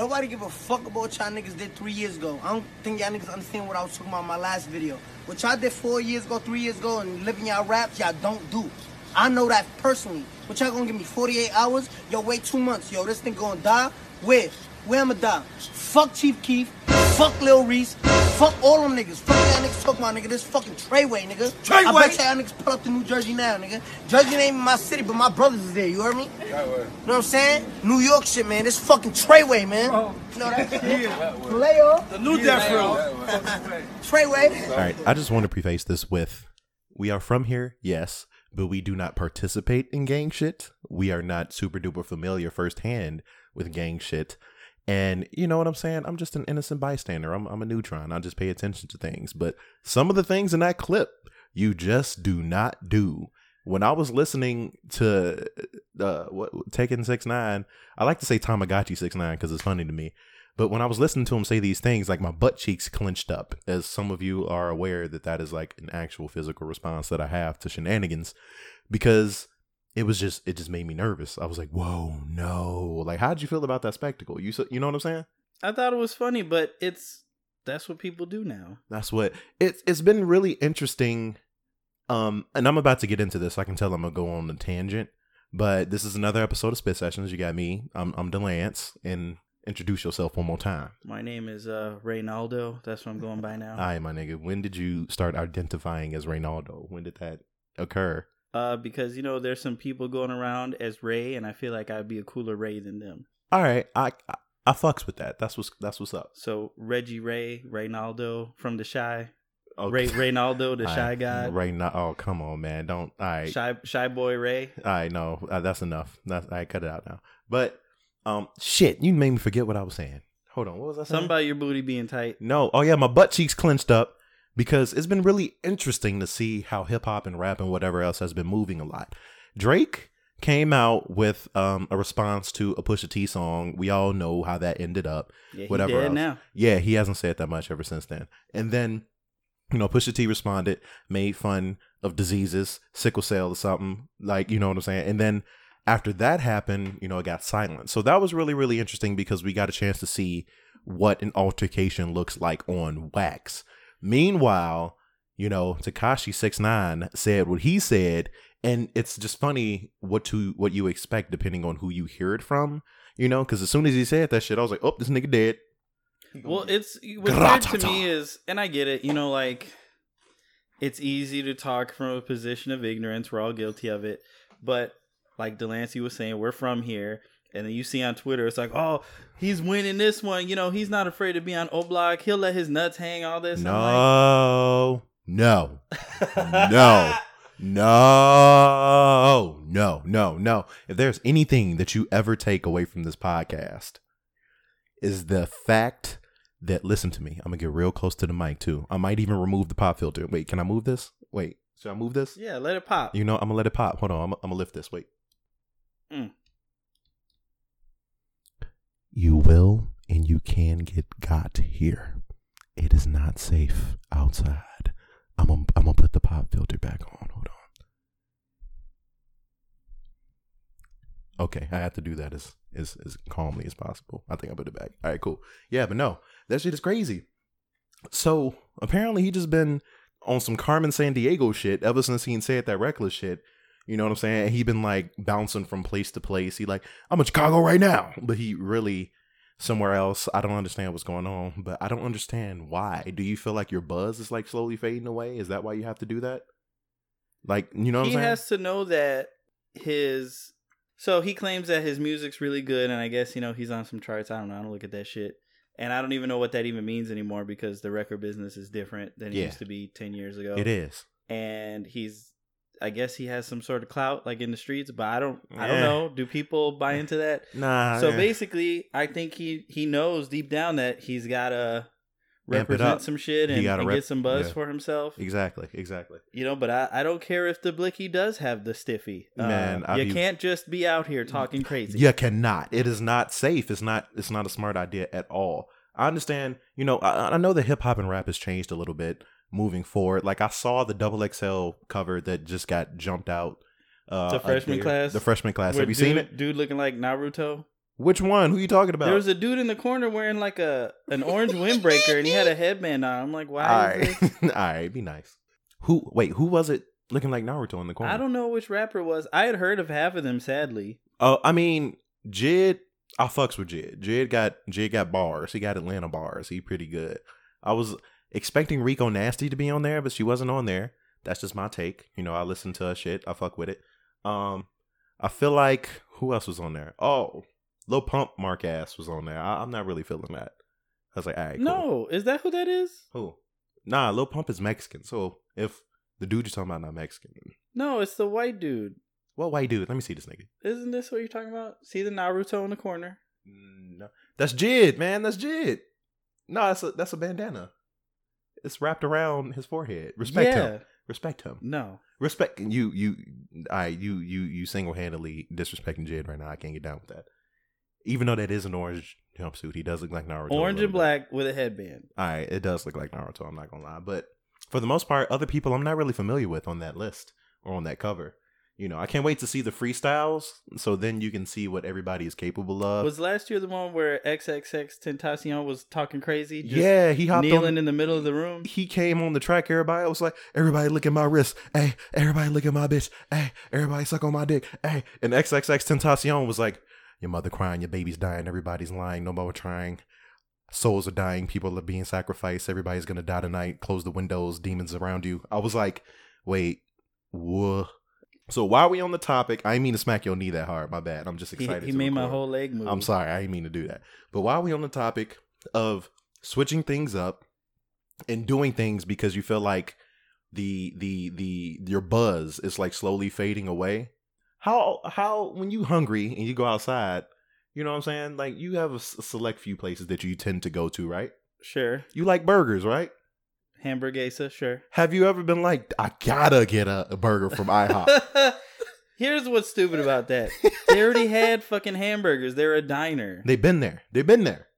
Nobody give a fuck about y'all niggas did three years ago. I don't think y'all niggas understand what I was talking about in my last video. What y'all did four years ago, three years ago, and living y'all raps, y'all don't do. I know that personally. What y'all gonna give me 48 hours? Yo, wait two months. Yo, this thing gonna die? Where? Where I'ma die? Fuck Chief Keef. Fuck Lil Reese. Fuck all them niggas. Fuck y'all niggas talking about, nigga. This fucking Treyway, nigga. I bet y'all niggas pull up to New Jersey now, nigga. Jersey ain't my city, but my brothers is there. You heard me? You know what I'm saying? New York shit, man. This fucking Treyway, man. Oh. You know that shit? Player. The new Death Row. Treyway. All right, I just want to preface this with we are from here, yes, but we do not participate in gang shit. We are not super duper familiar firsthand with gang shit. And you know what I'm saying? I'm just an innocent bystander. I'm, I'm a neutron. I just pay attention to things. But some of the things in that clip, you just do not do. When I was listening to uh, what Taken Six Nine, I like to say Tamagotchi Six Nine because it's funny to me. But when I was listening to him say these things, like my butt cheeks clenched up, as some of you are aware that that is like an actual physical response that I have to shenanigans, because it was just it just made me nervous. I was like, "Whoa, no!" Like, how'd you feel about that spectacle? You s- you know what I'm saying? I thought it was funny, but it's that's what people do now. That's what it's it's been really interesting. Um, and I'm about to get into this. I can tell I'm gonna go on a tangent, but this is another episode of Spit Sessions. You got me. I'm I'm Delance, and introduce yourself one more time. My name is uh Reynaldo. That's what I'm going by now. Right, my nigga. When did you start identifying as Reynaldo? When did that occur? Uh, because you know there's some people going around as Ray, and I feel like I'd be a cooler Ray than them. All right, I I, I fucks with that. That's what's that's what's up. So Reggie Ray, Reynaldo from the Shy, Okay. Ray Reynaldo, the Shy right, guy, Right now, oh come on, man. Don't. All right, Shy Shy Boy Ray. all right. No, uh, that's enough. That's I cut it out now. But um, shit, you made me forget what I was saying. Hold on, what was I saying? Something about your booty being tight. No. Oh yeah, my butt cheeks clenched up because it's been really interesting to see how hip hop and rap and whatever else has been moving a lot. Drake came out with um, a response to a Pusha T song. We all know how that ended up. Yeah, he whatever else. now. Yeah, he hasn't said that much ever since then. And then, you know, Pusha T responded, made fun of diseases, sickle cell or something, like you know what I'm saying. And then after that happened, you know, it got silent. So that was really, really interesting because we got a chance to see what an altercation looks like on wax. Meanwhile, you know, Tekashi Six Nine said what he said, and it's just funny what to what you expect depending on who you hear it from. You know, because as soon as he said that shit, I was like, "Oh, this nigga dead." Well, it's what's weird to me is, and I get it. You know, like it's easy to talk from a position of ignorance. We're all guilty of it, but like Delancey was saying, we're from here. And then you see on Twitter, it's like, oh, he's winning this one. You know, he's not afraid to be on O Block. He'll let his nuts hang. All this. I'm like, No, no, no, no, no, no, no. If there's anything that you ever take away from this podcast, is the fact that listen to me. I'm gonna get real close to the mic too. I might even remove the pop filter. Wait, can I move this? Wait, should I move this? yeah, let it pop. You know, I'm gonna let it pop. Hold on, I'm, I'm gonna lift this. Wait. Mm. You will and you can get got here. It is not safe outside. I'm gonna, I'm gonna put the pop filter back on. Hold on. Okay, I have to do that as, as as calmly as possible. I think I put it back. All right, cool. Yeah, but no, that shit is crazy. So apparently he just been on some Carmen Sandiego shit ever since he said that reckless shit. You know what I'm saying? He been like bouncing from place to place. He like, I'm in Chicago right now. But he really somewhere else. I don't understand what's going on, but I don't understand why. Do you feel like your buzz is like slowly fading away? Is that why you have to do that? Like, you know what he I'm saying? He has to know that his so he claims that his music's really good and i guess you know he's on some charts i don't know i don't look at that shit and i don't even know what that even means anymore because the record business is different than it Yeah. used to be 10 years ago it is. and he's i guess he has some sort of clout like in the streets but i don't i don't Yeah. know do people buy into that Nah. so eh. basically i think he he knows deep down that he's gotta Amp it represent some shit and, and rep- get some buzz yeah. for himself Exactly, exactly. you know, but I, I don't care if the blicky does have the stiffy. Uh, Man, you be- can't just be out here talking crazy. You cannot. It is not safe. It's not. It's not a smart idea at all. I understand. You know, I, I know that hip hop and rap has changed a little bit moving forward. Like I saw the double XL cover that just got jumped out. Uh, The freshman class? The freshman class. Have you dude, seen it? Dude looking like Naruto. Which one? Who you talking about? There was a dude in the corner wearing like a an orange windbreaker, and he had a headband on. I'm like, why? All right, all right, be nice. Who? Wait, who was it? Looking like Naruto in the corner. I don't know which rapper was. I had heard of half of them. Sadly, Oh, I mean, Jid. I fucks with Jid. Jid got Jid got bars. He got Atlanta bars. He pretty good. I was expecting Rico Nasty to be on there, but she wasn't on there. That's just my take. You know, I listen to her shit. I fuck with it. Um, I feel like who else was on there? Oh, Lil Pump Mark Ass was on there. I, I'm not really feeling that. I was like, all right, cool. no, is that who that is? Who? Nah, Lil Pump is Mexican. So if the dude you're talking about not Mexican, No, it's the white dude. what white dude? Let me see this nigga. Isn't this what you're talking about? See the Naruto in the corner? No, that's Jid, man. That's Jid. No, that's a that's a bandana. It's wrapped around his forehead. Respect yeah. him. Respect him. No. Respect you. You. I. You. You. You single handedly disrespecting Jid right now. I can't get down with that. Even though that is an orange jumpsuit, he does look like Naruto. Orange and black with a headband. All right, it does look like Naruto. I'm not gonna lie, but for the most part, other people I'm not really familiar with on that list or on that cover. You know, I can't wait to see the freestyles, so then you can see what everybody is capable of. Was last year the one where XXXTentacion was talking crazy? Just yeah, he hopped kneeling on. in the middle of the room. he came on the track. Everybody was like, "Everybody look at my wrist, hey! Everybody look at my bitch, hey! Everybody suck on my dick, hey!" And XXXTentacion was like, "Your mother crying, your baby's dying, everybody's lying, no more trying." Souls are dying, people are being sacrificed, everybody's gonna die tonight. Close the windows, demons around you. I was like, wait, whoa. So while we on the topic, I didn't mean to smack your knee that hard. My bad. I'm just excited. he to made my whole leg move. I'm sorry, I didn't mean to do that. But while we on the topic of switching things up and doing things because you feel like the the the your buzz is like slowly fading away. How how when you hungry and you go outside, you know what I'm saying? Like you have a s- select few places that you tend to go to, right? Sure. You like burgers, right? Hamburguesa, sure. Have you ever been like, I gotta get a, a burger from IHOP? Here's what's stupid about that. They already had fucking hamburgers. They're a diner. They've been there. They've been there.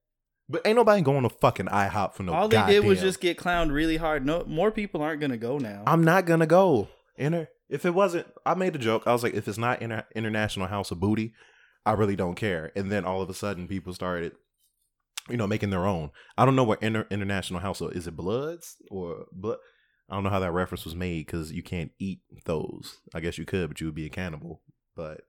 But ain't nobody going to fucking IHOP for no. All they did was just get clowned really hard. No more people aren't gonna go now. I'm not gonna go. Inter. If it wasn't, I made a joke. I was like, if it's not inter- International House of Booty, I really don't care. And then all of a sudden, people started, you know, making their own. I don't know what inter- International House of is it Bloods or but I don't know how that reference was made because you can't eat those. I guess you could, but you would be a cannibal. But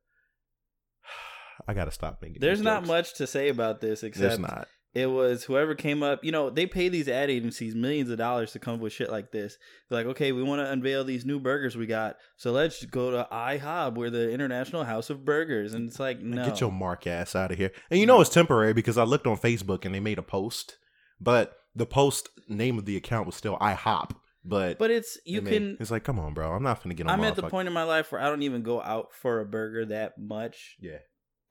I gotta stop making. There's not jokes. much to say about this There's except not. It was whoever came up. You know, they pay these ad agencies millions of dollars to come up with shit like this. They're like, okay, we want to unveil these new burgers we got, so let's go to IHOB, we're the International House of Burgers, and it's like, no, Get your mark ass out of here. And you know it's temporary because I looked on Facebook and they made a post, but the post name of the account was still IHOP. But but it's you can. It's like, come on, bro. I'm not gonna get. On I'm at the point in my life where I don't even go out for a burger that much. Yeah.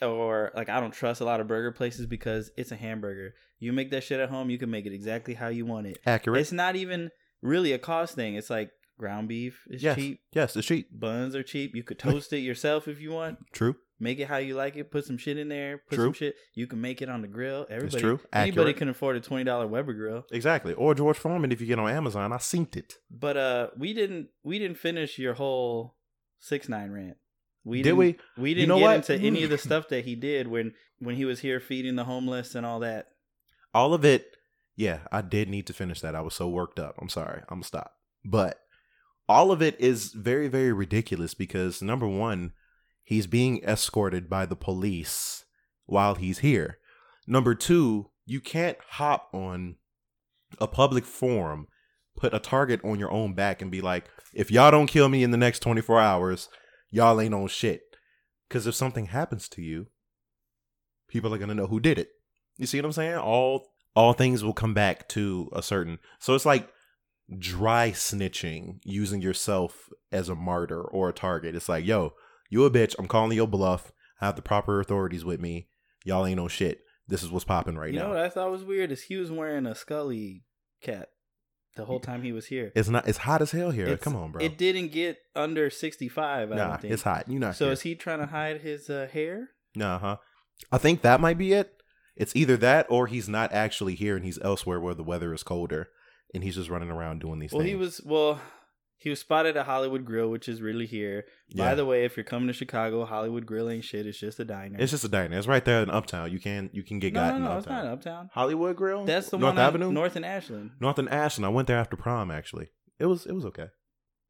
Or like I don't trust a lot of burger places because it's a hamburger. You make that shit at home, you can make it exactly how you want it. Accurate. It's not even really a cost thing. It's like ground beef is yes. cheap, Yes, it's cheap. buns are cheap. You could toast it yourself if you want. True. Make it how you like it. Put some shit in there. Put True. some shit. You can make it on the grill. Everybody, true. anybody can afford a twenty dollar Weber grill. Exactly. Or George Foreman if you get on Amazon. I synced it. But uh, we didn't we didn't finish your whole six nine rant. We Did didn't, we? We didn't know get what? into any of the stuff that he did when when he was here feeding the homeless and all that. All of it. Yeah, I did need to finish that. I was so worked up. I'm sorry. I'm gonna stop. But all of it is very, very ridiculous because number one, he's being escorted by the police while he's here. Number two, you can't hop on a public forum, put a target on your own back, and be like, if y'all don't kill me in the next 24 hours, y'all ain't on shit. Because if something happens to you, people are gonna know who did it. You see what I'm saying? All all things will come back to a certain. So it's like dry snitching, using yourself as a martyr or a target. It's like, yo, you a bitch. I'm calling your bluff. I have the proper authorities with me. Y'all ain't no shit. This is what's popping right you now. You know what I thought was weird is he was wearing a Scully cap the whole time he was here. It's not. It's hot as hell here. It's- Come on, bro. It didn't get under sixty five. I nah, don't think it's hot. You not. So here. is he trying to hide his uh, hair? Nah, huh? I think that might be it. It's either that or he's not actually here and he's elsewhere where the weather is colder and he's just running around doing these Well, things. he was. Well, he was spotted at Hollywood Grill, which is really here. Yeah. By the way, if you're coming to Chicago, Hollywood Grill ain't shit. It's just a diner. It's just a diner. It's right there in Uptown. You can you can get no, got no, in no, it's Uptown. not Uptown. Hollywood Grill. That's the North one on Avenue. North and Ashland. North and Ashland. I went there after prom. Actually, it was it was okay.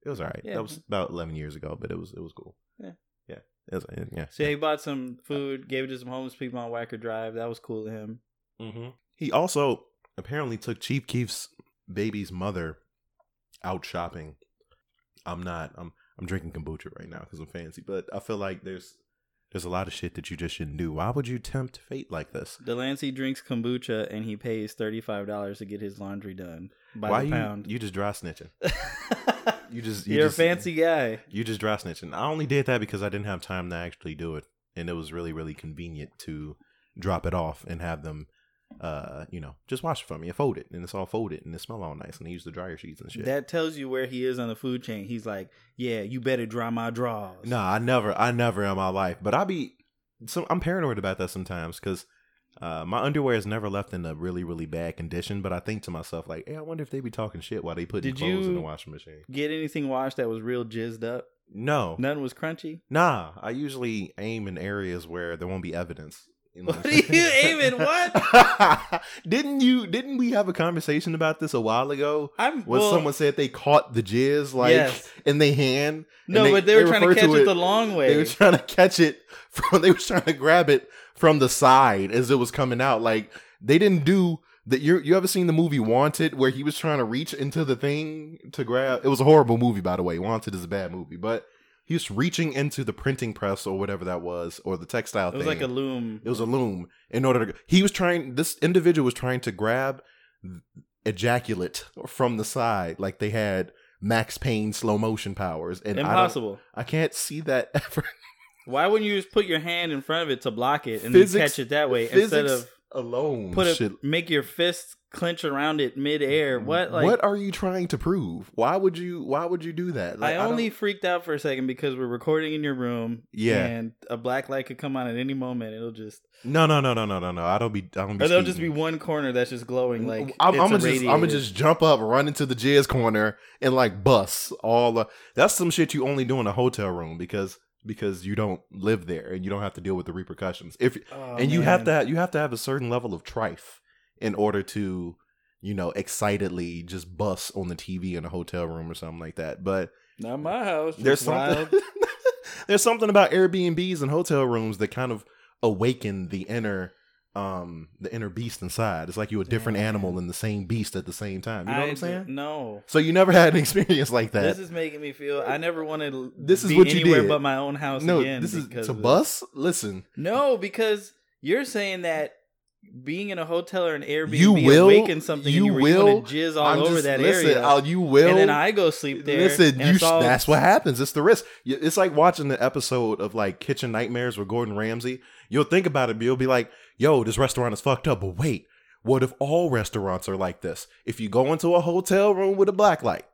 It was alright. Yeah. That was about eleven years ago, but it was it was cool. Yeah. yeah, it was, yeah. So yeah, he bought some food, gave it to some homeless people on Wacker Drive. That was cool of him. Mm-hmm. He also apparently took Chief Keef's baby's mother out shopping. I'm not. I'm I'm drinking kombucha right now because I'm fancy, but I feel like there's there's a lot of shit that you just shouldn't do. Why would you tempt fate like this? Delancey drinks kombucha and he pays thirty five dollars to get his laundry done by Why the you pound. you just dry snitching? You just you You're just, a fancy guy. You just dry snitching. I only did that because I didn't have time to actually do it, and it was really really convenient to drop it off and have them, uh, you know, just wash it for me and fold it, and it's all folded and it smell all nice, and they use the dryer sheets and shit. That tells you where he is on the food chain. He's like, yeah, you better dry my drawers. No, I never, I never in my life. But I be, so I'm paranoid about that sometimes because uh, my underwear is never left in a really, really bad condition. But I think to myself like, hey, I wonder if they be talking shit while they putting Did clothes in the washing machine. Get anything washed that was real jizzed up? No, None was crunchy. nah. I usually aim in areas where there won't be evidence. What are you aiming? What? didn't you? Didn't we have a conversation about this a while ago? I'm When well, someone said they caught the jizz like Yes. in their hand. and no, but they were trying to catch it, the long way. They were trying to catch it from. They were trying to grab it from the side as it was coming out. Like they didn't do that. You you ever seen the movie Wanted where he was trying to reach into the thing to grab? It was a horrible movie, by the way. Wanted is a bad movie, but he was reaching into the printing press or whatever that was, or the textile. Thing. It was thing. like a loom. It was a loom. In order to, he was trying. This individual was trying to grab ejaculate from the side, like they had Max Payne slow motion powers. And I Impossible. I, can't see that ever. Why wouldn't you just put your hand in front of it to block it and Physics- then catch it that way instead of alone. put should- it make your fists clench around it midair? Mm-hmm. What like what are you trying to prove? Why would you? Why would you do that? Like, I don't- only freaked out for a second because we're recording in your room. Yeah. And a black light could come on at any moment. It'll just no no no no no no no. I don't be. I don't be. or there'll just be one corner that's just glowing like I'm, I'm gonna just I'm gonna just jump up, run into the jazz corner, and like bust all. The, that's some shit you only do in a hotel room because because you don't live there and you don't have to deal with the repercussions. If Oh, and you have man. to you have to have a certain level of trife in order to you know excitedly just bust on the TV in a hotel room or something like that. But Not my house. there's something there's something about Airbnbs and hotel rooms that kind of awaken the inner um the inner beast inside. It's like you're a different Damn. animal in the same beast at the same time. You know what I I'm saying? d- No. So you never had an experience like that. This is making me feel I never wanted to This is be what you did. but my own house no, again. this is to of- bus. Listen, No, because you're saying that being in a hotel or an Airbnb you will awaken something You and you, will jizz all I'm over just- that listen, area. I'll- you will. and then I go sleep there. Listen, and you. all- that's what happens. It's the risk. It's like watching the episode of like Kitchen Nightmares with Gordon Ramsay. You'll think about it, but you'll be like, "Yo, this restaurant is fucked up." But wait, what if all restaurants are like this? If you go into a hotel room with a black light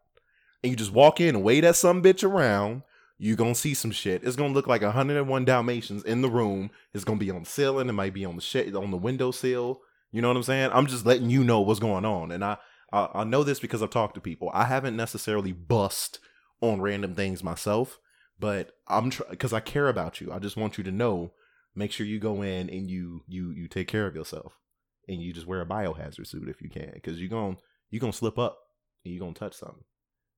and you just walk in and wait at some bitch around, you're gonna see some shit. It's gonna look like 101 Dalmatians in the room. It's gonna be on the ceiling. It might be on the shit on the windowsill. You know what I'm saying? I'm just letting you know what's going on, and I I, I know this because I've talked to people. I haven't necessarily bust on random things myself, but I'm because I care about you. I just want you to know. Make sure you go in and you you you take care of yourself, and you just wear a biohazard suit if you can, because you're gonna you're gonna slip up and you're gonna touch something.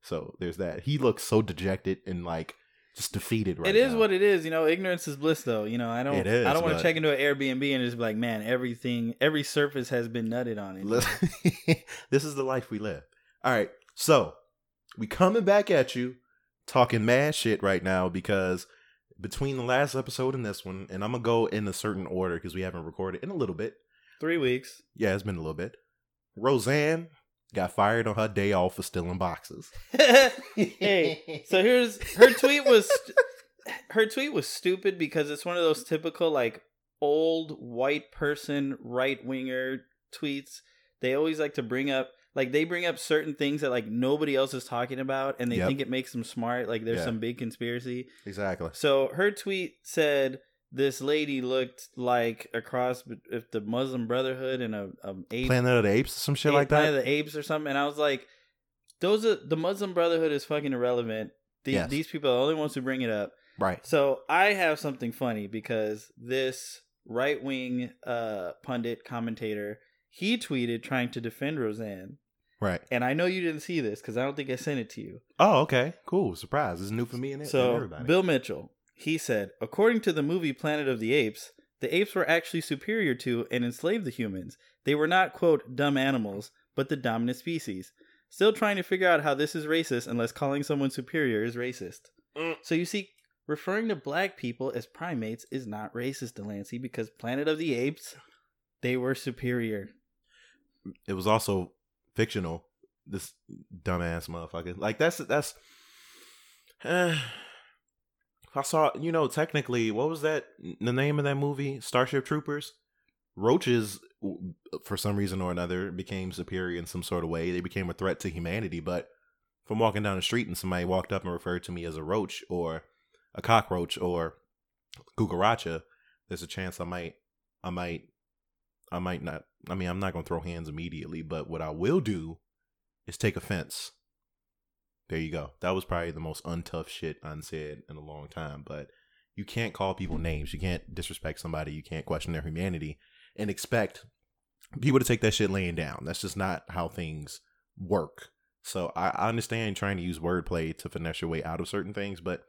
So there's that. He looks so dejected and like just defeated right It is now. what it is, you know. Ignorance is bliss, though. You know, I don't. Is, I don't want to check into an Airbnb and just be like, man, everything, every surface has been nutted on it. This is the life we live. All right, so we coming back at you, talking mad shit right now because between the last episode and this one, and I'm gonna go in a certain order because we haven't recorded in a little bit. Three weeks. Yeah, it's been a little bit. Roseanne got fired on her day off for stealing boxes. hey, so here's her tweet was her tweet was stupid because it's one of those typical like old white person right winger tweets. They always like to bring up like they bring up certain things that like nobody else is talking about and they Yep. think it makes them smart like there's Yeah. some big conspiracy. exactly. So her tweet said this lady looked like a cross if the Muslim Brotherhood and a, a ape Planet of the Apes, some shit Ape- like Planet that. of the Apes or something, and I was like, those are the Muslim Brotherhood is fucking irrelevant. The, Yes. These people are the only ones who bring it up. Right. So I have something funny because this right wing uh, pundit commentator he tweeted trying to defend Roseanne, Right. and I know you didn't see this because I don't think I sent it to you. Oh, okay. Cool. Surprise. It's new for me and, and So everybody. Bill Mitchell he said, according to the movie Planet of the Apes, the apes were actually superior to and enslaved the humans. They were not quote dumb animals, but the dominant species. Still trying to figure out how this is racist unless calling someone superior is racist. Mm. So you see, referring to black people as primates is not racist, Delancey, because Planet of the Apes, they were superior. it was also fictional. This dumbass motherfucker. Like that's that's. Uh, I saw, you know, technically, what was that? The name of that movie, Starship Troopers. Roaches, for some reason or another, became superior in some sort of way. They became a threat to humanity. But from walking down the street and somebody walked up and referred to me as a roach or a cockroach or cucaracha, there's a chance I might, I might, I might not. I mean, I'm not gonna throw hands immediately, but what I will do is take offense. There you go. That was probably the most untough shit unsaid in a long time. But you can't call people names. You can't disrespect somebody. You can't question their humanity and expect people to take that shit laying down. That's just not how things work. So I, I understand trying to use wordplay to finesse your way out of certain things, but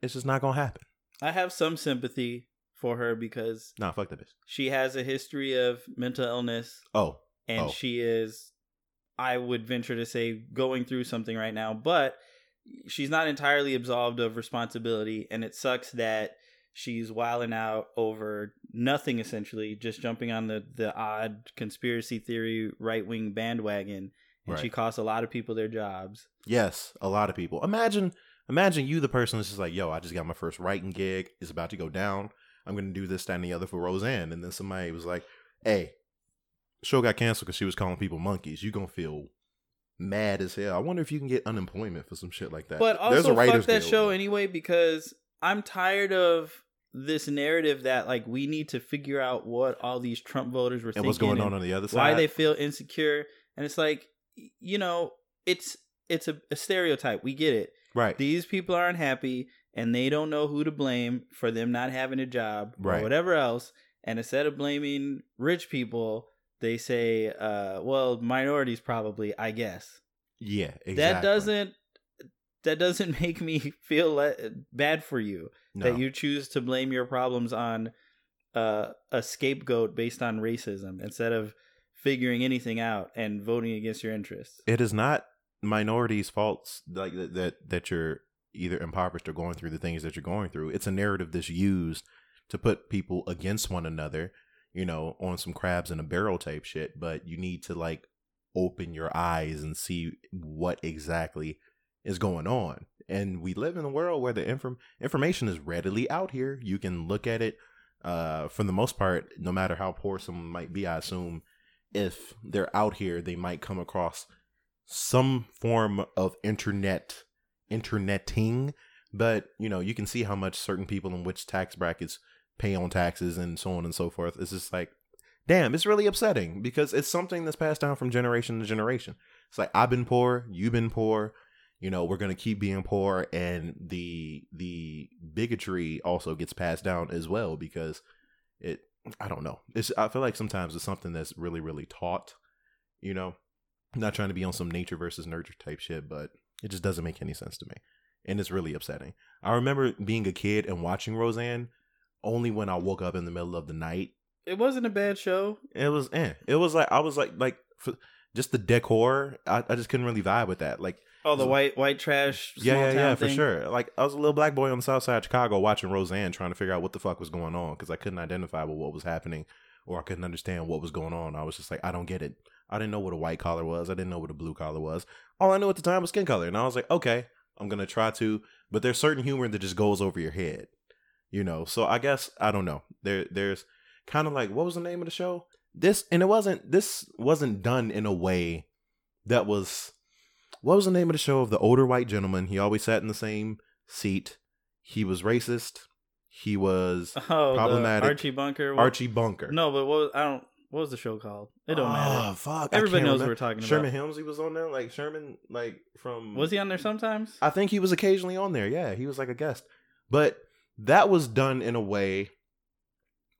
it's just not gonna happen. I have some sympathy for her because Nah, fuck that bitch. she has a history of mental illness Oh, and Oh. she is i would venture to say going through something right now but she's not entirely absolved of responsibility and it sucks that she's wilding out over nothing essentially just jumping on the the odd conspiracy theory right-wing bandwagon and she costs a lot of people their jobs Yes, a lot of people. Imagine, imagine you, the person that's just like, "Yo, I just got my first writing gig. It's about to go down. I'm gonna do this, that, and the other for Roseanne." And then somebody was like, "Hey, show got canceled because she was calling people monkeys. You gonna feel mad as hell. I wonder if you can get unemployment for some shit like that." But also, There's a fuck that show anyway because I'm tired of this narrative that like we need to figure out what all these Trump voters were and thinking what's going on on the other side? why they feel insecure, and it's like you know it's it's a, a stereotype. We get it. right? These people are unhappy and they don't know who to blame for them not having a job or Right. whatever else. And instead of blaming rich people, they say, uh, "Well, minorities probably, I guess." yeah, exactly. that doesn't that doesn't make me feel le- bad for you No. that you choose to blame your problems on uh, a scapegoat based on racism instead of figuring anything out and voting against your interests. it is not minorities' faults like that, that that you're either impoverished or going through the things that you're going through. It's a narrative that's used to put people against one another, you know, on some crabs in a barrel type shit. But you need to like open your eyes and see what exactly is going on. And we live in a world where the inform- information is readily out here. You can look at it. Uh, for the most part, no matter how poor someone might be, I assume if they're out here, they might come across some form of internet interneting but you know you can see how much certain people in which tax brackets pay on taxes and so on and so forth. It's just like damn it's really upsetting because it's something that's passed down from generation to generation. It's like i've been poor you've been poor you know we're to keep being poor and the the bigotry also gets passed down as well because it i don't know. It's i feel like sometimes it's something that's really really taught you know? Not trying to be on some nature versus nurture type shit, but it just doesn't make any sense to me. And it's really upsetting. I remember being a kid and watching Roseanne only when I woke up in the middle of the night. It wasn't a bad show. It was eh. It was like I was like like for just the decor, I, I just couldn't really vibe with that. Like Oh, the white white trash. yeah, small yeah, yeah, for sure. Like I was a little black boy on the south side of Chicago watching Roseanne, trying to figure out what the fuck was going on because I couldn't identify with what was happening, or I couldn't understand what was going on. I was just like, I don't get it. I didn't know what a white collar was. I didn't know what a blue collar was. All I knew at the time was skin color, and I was like, okay, I'm gonna try to. But there's certain humor that just goes over your head, you know. So I guess I don't know. There, there's kind of like what was the name of the show? This and it wasn't. This wasn't done in a way that was what was the name of the show of the older white gentleman? He always sat in the same seat. He was racist. He was Oh, Problematic. Archie Bunker. Archie Bunker. No, but what? was- I don't. What was the show called? It don't matter. Oh fuck! Everybody knows what we're talking Sherman about. Sherman Hemsley was on there. Like Sherman, like from Was he on there sometimes? I think he was occasionally on there. Yeah, he was like a guest. But that was done in a way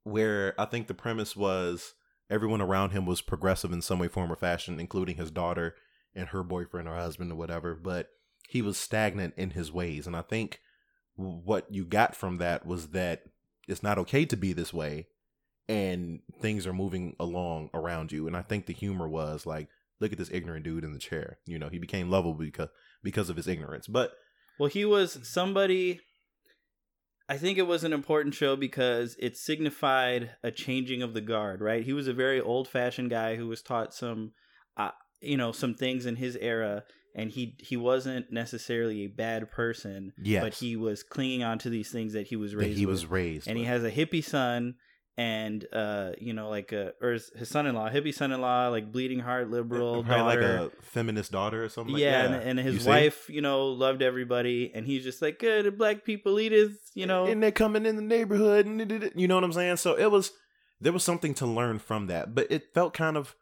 where I think the premise was everyone around him was progressive in some way, form, or fashion, including his daughter and her boyfriend or husband or whatever. But he was stagnant in his ways. And I think what you got from that was that it's not okay to be this way and things are moving along around you. And I think the humor was like, look at this ignorant dude in the chair. You know, he became lovable because because of his ignorance. But Well, he was somebody. I think it was an important show because it signified a changing of the guard. Right, he was a very old-fashioned guy who was taught some, uh, you know, some things in his era, and he he wasn't necessarily a bad person. Yes. but he was clinging on to these things that he was that raised. he was raised and he has a hippie son and uh you know like a or his, his son-in-law hippie son-in-law like bleeding heart liberal Probably like a feminist daughter or something. like yeah, that. and, and You his see? wife you know loved everybody and he's just like good the black people eat us you know and they're coming in the neighborhood, and you know what I'm saying. So it was there was something to learn from that, but it felt kind of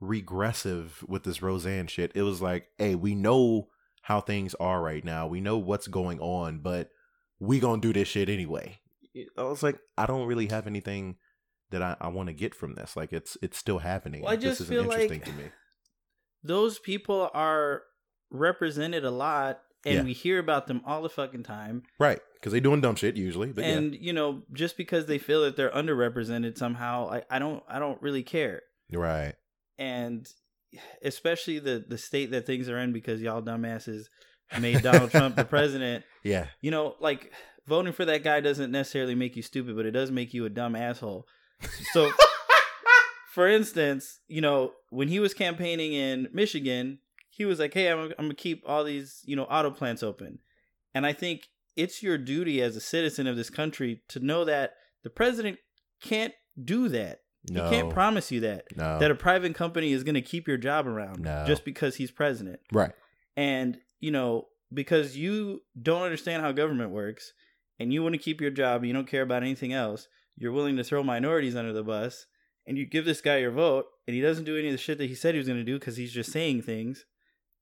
regressive with this Roseanne shit. It was like, hey, we know how things are right now, we know what's going on, but we gonna do this shit anyway. I was like, I don't really have anything that I, I want to get from this. Like it's it's still happening. Well, I this just isn't feel interesting like- to me. those people are represented a lot and Yeah. we hear about them all the fucking time Right, because they're doing dumb shit usually. But and you know just because they feel that they're underrepresented somehow I, I don't i don't really care right. and especially the the state that things are in because y'all dumbasses made Donald Trump the president. Yeah, You know, like voting for that guy doesn't necessarily make you stupid, but it does make you a dumb asshole. So, for instance, you know, when he was campaigning in Michigan, he was like, "Hey, I'm, I'm gonna keep all these you know auto plants open," and I think it's your duty as a citizen of this country to know that the president can't do that. no, He can't promise you that no, that a private company is going to keep your job around No. just because he's president. right. And, you know, because you don't understand how government works and you want to keep your job, and you don't care about anything else, you're willing to throw minorities under the bus and you give this guy your vote and he doesn't do any of the shit that he said he was going to do because he's just saying things.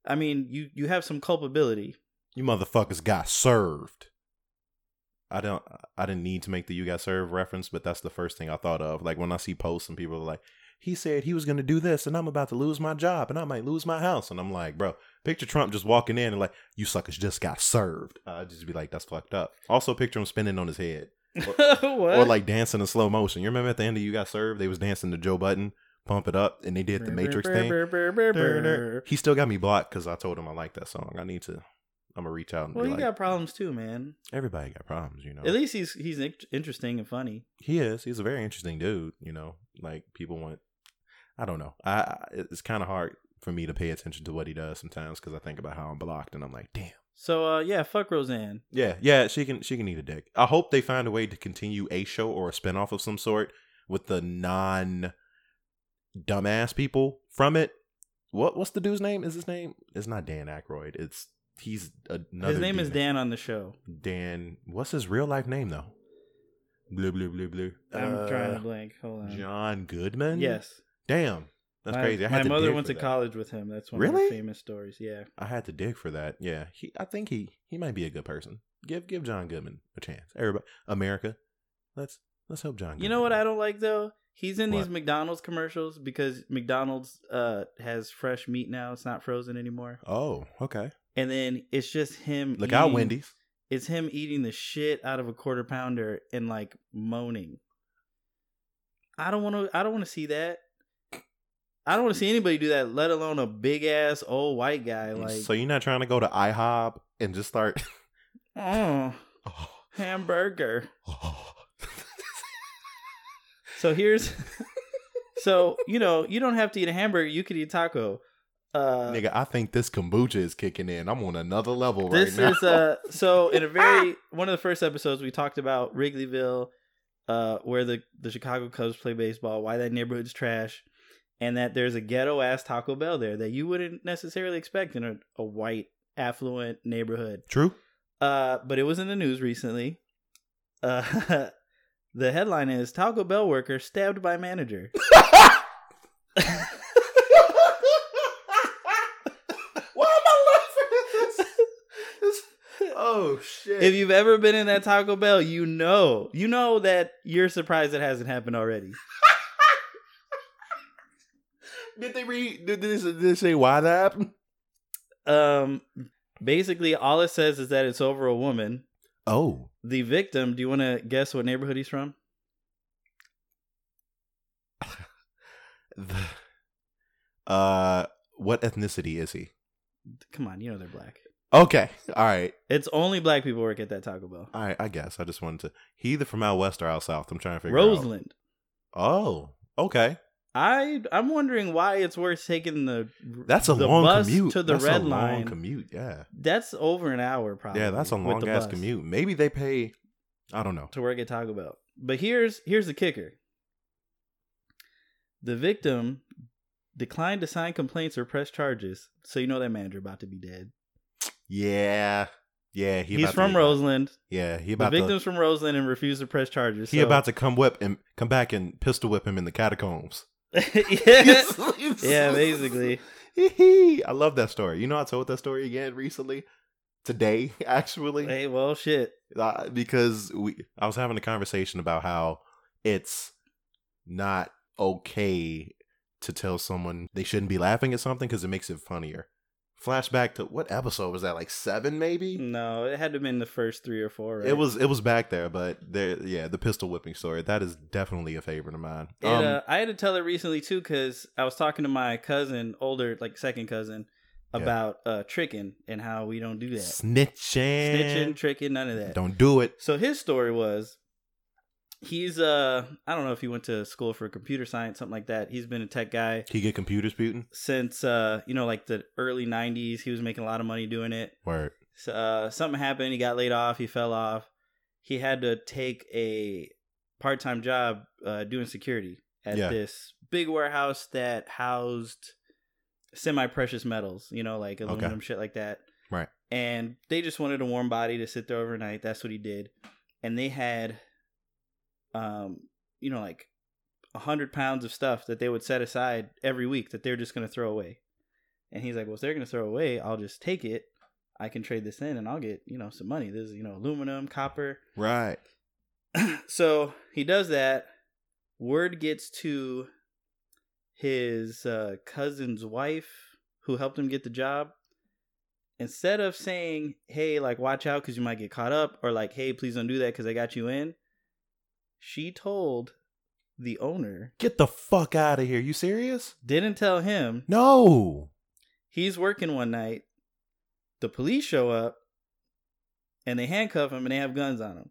I mean, you you have some culpability. You motherfuckers got served. I don't. I didn't need to make the "you got served" reference, but that's the first thing I thought of. Like when I see posts and people are like, "He said he was going to do this, and I'm about to lose my job, and I might lose my house," and I'm like, "Bro, picture Trump just walking in and like, you suckers just got served." I'd just be like, "That's fucked up." Also, picture him spinning on his head what? or like dancing in slow motion. You remember at the end of "You Got Served," they was dancing to Joe Budden, "Pump It Up," and they did the Matrix thing. He still got me blocked because I told him I like that song. I need to. I'm gonna reach out and Well, he like, got problems too, man. everybody got problems, you know. At least he's he's interesting and funny. he is. He's a very interesting dude. You know, like people want. I don't know. I, it's kind of hard for me to pay attention to what he does sometimes because I think about how I'm blocked and I'm like, damn. So uh yeah, fuck Roseanne. Yeah, yeah. She can she can eat a dick. I hope they find a way to continue a show or a spinoff of some sort with the non dumbass people from it. What what's the dude's name? Is his name? It's not Dan Aykroyd. It's he's another. His name is. Dan on the show. Dan. What's his real life name though? Blue blue blue blue. I'm trying to blank. Hold on. Uh, John Goodman. Yes. Damn, that's my, crazy. I my mother went to that. college with him. That's one of Really? the famous stories. Yeah. I had to dig for that. Yeah, he. I think he he might be a good person. Give give John Goodman a chance. Everybody, America, let's let's help John. Goodman. You know what I don't like though? He's in these McDonald's commercials because McDonald's uh has fresh meat now. It's not frozen anymore. Oh, okay. And then it's just him. Look out, eating- Wendy's. It's him eating the shit out of a quarter pounder and like moaning. I don't want to. I don't want to see that. I don't want to see anybody do that, let alone a big ass old white guy. Like, so you're not trying to go to IHOP and just start. oh, oh, hamburger. oh. So here's so you know you don't have to eat a hamburger. You could eat taco. Uh, Nigga, I think this kombucha is kicking in. I'm on another level this right now. is uh so in a very one of the first episodes we talked about Wrigleyville, uh, where the the Chicago Cubs play baseball, why that neighborhood's trash, and that there's a ghetto ass Taco Bell there that you wouldn't necessarily expect in a, a white affluent neighborhood. True. Uh, but it was in the news recently. Uh, the headline is Taco Bell worker stabbed by manager. Why am I laughing at this? this? Oh shit! If you've ever been in that Taco Bell, you know, you know that you're surprised it hasn't happened already. did they read? Did they, did they say why that happened? Um, basically, all it says is that it's over a woman. Oh, The victim. Do you want to guess what neighborhood he's from? the, uh, what ethnicity is he? Come on, you know they're black. Okay, all right, It's only black people work at that Taco Bell. all right. I guess I just wanted to. He either from out west or out south. I'm trying to figure out. Roseland. Oh, okay. I I'm wondering why it's worth taking the That's a the long bus commute. to the that's red a long line. commute. Yeah, That's over an hour, probably. yeah. That's a long ass bus commute. Maybe they pay. I don't know. to work at Taco Bell. But here's here's the kicker: the victim declined to sign complaints or press charges, so you know that manager about to be dead. Yeah, yeah. He He's about to from be- Roseland. Yeah, he about The victim's to. from Roseland and refused to press charges. He so- about to come whip and come back and pistol whip him in the catacombs. Yeah, yeah, basically. I love that story. You know, I told that story again recently, today actually, Hey, well, shit. Uh, because we I was having a conversation about how it's not okay to tell someone they shouldn't be laughing at something because it makes it funnier. Flashback to what episode was that? Like seven, maybe. No, it had to have been the first three or four. Right? It was it was back there, but there, yeah, the pistol whipping story that is definitely a favorite of mine. It, Um, uh, I had to tell it recently too because I was talking to my cousin, older, like second cousin, Yeah. about uh, tricking and how we don't do that. snitching, Snitching, tricking, none of that. don't do it. So his story was he's uh I don't know if he went to school for computer science, something like that. He's been a tech guy He get computers putin. since uh you know like the early '90s. He was making a lot of money doing it. Word. So, uh, something happened. He got laid off. He fell off. He had to take a part time job uh, doing security at Yeah. this big warehouse that housed semi precious metals, you know, like aluminum shit like that. Right. And they just wanted a warm body to sit there overnight. That's what he did. And they had, um, you know, like a hundred pounds of stuff that they would set aside every week that they're just going to throw away. And he's like, well, if they're going to throw away, I'll just take it. I can trade this in and I'll get, you know, some money. This is, you know, aluminum, copper. Right. so he does that. Word gets to his uh, cousin's wife who helped him get the job. Instead of saying, hey, like, watch out because you might get caught up, or like, hey, please don't do that because I got you in, she told the owner, Get the fuck out of here. You serious? didn't tell him. No. He's working one night. The police show up and they handcuff him and they have guns on him.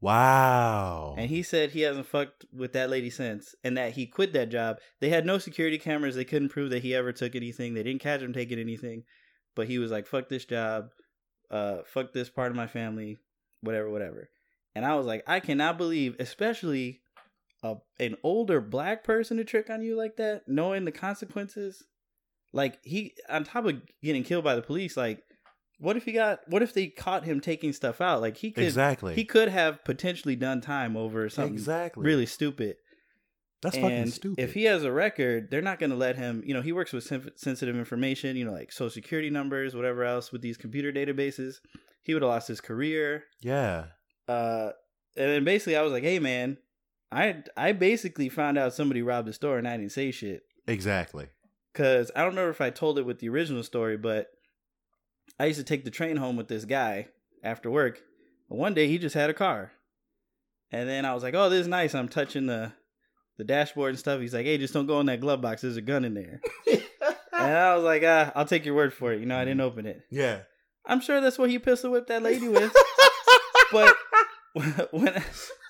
Wow. And he said he hasn't fucked with that lady since, and that he quit that job. They had no security cameras. They couldn't prove that he ever took anything. They didn't catch him taking anything. But he was like, "Fuck this job, uh, fuck this part of my family, whatever, whatever." And I was like, I cannot believe, especially a an older black person to trick on you like that, knowing the consequences. Like he, on top of getting killed by the police, like. What if he got? What if they caught him taking stuff out? Like he could, exactly. he could have potentially done time over something exactly. really stupid. That's and fucking stupid. if he has a record, they're not going to let him. You know, he works with sen- sensitive information. You know, like social security numbers, whatever else with these computer databases. He would have lost his career. yeah. Uh, and then basically, I was like, "Hey, man, I I basically found out somebody robbed the store, and I didn't say shit Exactly. because I don't remember if I told it with the original story, but I used to take the train home with this guy after work. And one day he just had a car. And then I was like, "Oh, this is nice." I'm touching the the dashboard and stuff. He's like, "Hey, just don't go in that glove box. There's a gun in there." and I was like, ah, "I'll take your word for it." You know, I didn't open it. Yeah. I'm sure that's what he pistol whipped that lady with. but when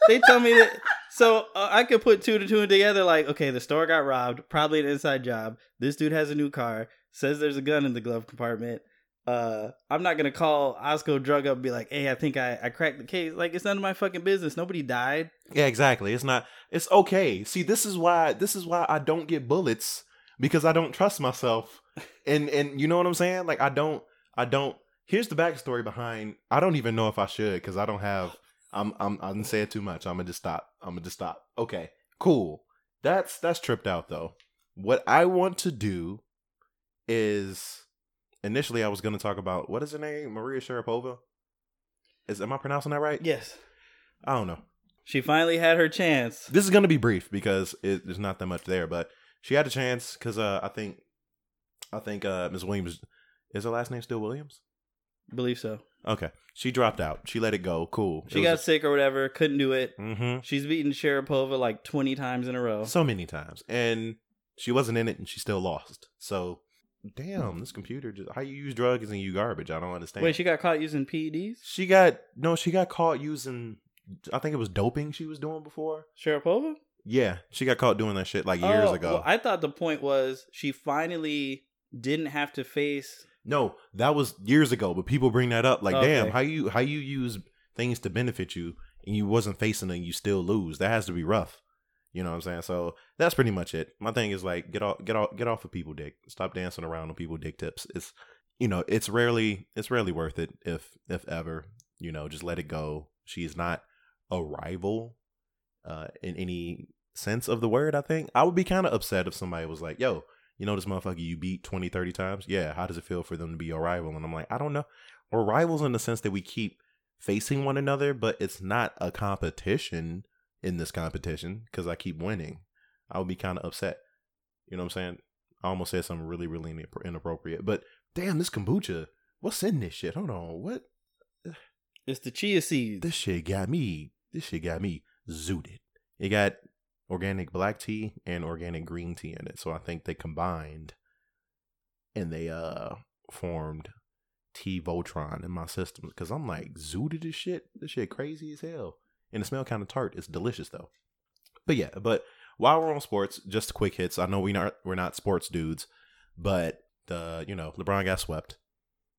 they tell me that, so uh, I could put two to two together. Like, okay, the store got robbed, probably an inside job. This dude has a new car. Says there's a gun in the glove compartment. Uh, I'm not gonna call Osco drug up and be like, "Hey, I think I, I cracked the case." Like, it's none of my fucking business. Nobody died. Yeah, exactly. It's not it's okay. See, this is why this is why I don't get bullets because I don't trust myself. And and you know what I'm saying? Like I don't I don't here's the backstory behind I don't even know if I should because I don't have I'm I'm I didn't say it too much. I'm gonna just stop. I'm gonna just stop. Okay, cool. That's that's tripped out though. What I want to do is initially I was going to talk about what is her name, Maria Sharapova. Is am I pronouncing that right? Yes. I don't know. She finally had her chance. This is going to be brief because it, there's not that much there, but she had a chance because uh, I think I think uh, Ms. Williams is her last name still Williams. Believe so. Okay, she dropped out. She let it go. Cool. She got sick or whatever. Couldn't do it. hmm She's beaten Sharapova like twenty times in a row. so many times, and she wasn't in it, and she still lost. So, damn, this computer just how you use drugs and you garbage. I don't understand. Wait, she got caught using PEDs. She got no. She got caught using. I think it was doping she was doing before. Sharapova. Yeah, she got caught doing that shit like years Oh, ago. well, I thought the point was she finally didn't have to face. No, that was years ago. But people bring that up like, Okay. damn, how you how you use things to benefit you and you wasn't facing and you still lose. That has to be rough. You know what I'm saying? So that's pretty much it. My thing is like get off get off get off of people dick. Stop dancing around on people dick tips. It's you know, it's rarely it's rarely worth it if if ever. You know, just let it go. She's not a rival uh in any sense of the word, I think. I would be kind of upset if somebody was like, "Yo, you know this motherfucker you beat 20, 30 times? Yeah, how does it feel for them to be your rival?" And I'm like, "I don't know. We're rivals in the sense that we keep facing one another, but it's not a competition in this competition because I keep winning. I would be kind of upset. You know what I'm saying? I almost said something really, really inappropriate. But damn, this kombucha, what's in this shit? Hold on, what? It's the chia seeds. This shit got me. This shit got me zooted. It got organic black tea and organic green tea in it, so I think they combined and they uh formed T Voltron in my system because I'm like zooted as shit. This shit crazy as hell, and it smell kind of tart. It's delicious though. But yeah, but while we're on sports, just quick hits. I know we not we're not sports dudes, but the you know LeBron got swept.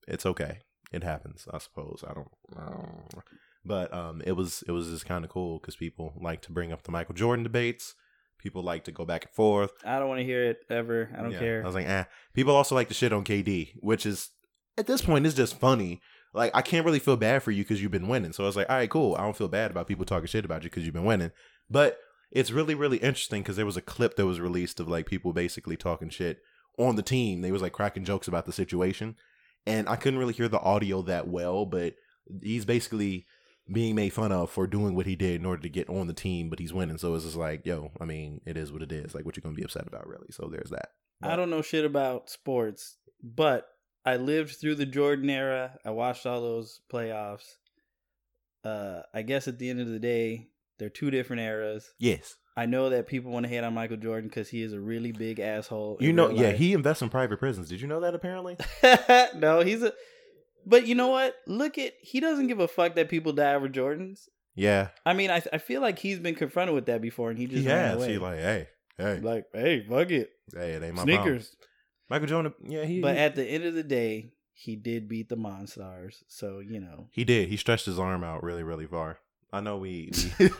It's okay. It happens. I suppose. I don't. I don't but um, it was it was just kind of cool because people like to bring up the Michael Jordan debates. People like to go back and forth. I don't want to hear it ever. I don't Yeah, care. I was like, eh. People also like to shit on KD, which is at this point is just funny. Like I can't really feel bad for you because you've been winning. So I was like, all right, cool. I don't feel bad about people talking shit about you because you've been winning. But it's really really interesting because there was a clip that was released of like people basically talking shit on the team. They was like cracking jokes about the situation, and I couldn't really hear the audio that well. But he's basically being made fun of for doing what he did in order to get on the team, but he's winning. So it's just like, yo, I mean, it is what it is. Like, what you gonna be upset about, really? So there's that. I don't know shit about sports, but I lived through the Jordan era. I watched all those playoffs. Uh, I guess at the end of the day, they're two different eras. Yes, I know that people want to hate on Michael Jordan because he is a really big asshole. you know, yeah, life. he invests in private prisons. Did you know that? Apparently, no, he's a. But you know what? Look at he doesn't give a fuck that people die over Jordans. yeah, I mean, I I feel like he's been confronted with that before, and he just he ran has. away. He like, hey, hey, like, hey, fuck it, hey, it ain't my problem. sneakers. Michael Jordan, yeah, he, But he, at the end of the day, he did beat the Monstars, so you know. he did. He stretched his arm out really, really far. I know we. we-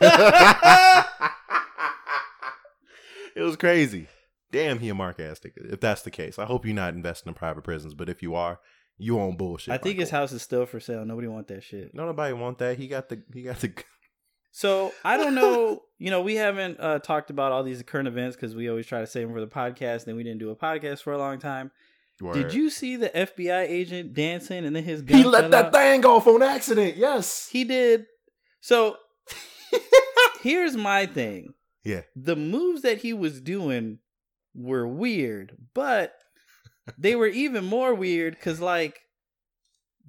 it was crazy. Damn, he a markastic. If that's the case, I hope you're not investing in private prisons. But if you are, you own bullshit. I think his house is still for sale. Nobody want that shit. No, nobody want that. He got the. He got the. So I don't know. you know, we haven't uh, talked about all these current events because we always try to save them for the podcast. And we didn't do a podcast for a long time. Did you see the FBI agent dancing and then his gun? He let that out? thing off on accident. Yes. He did. So here's my thing. Yeah. The moves that he was doing were weird, but they were even more weird because like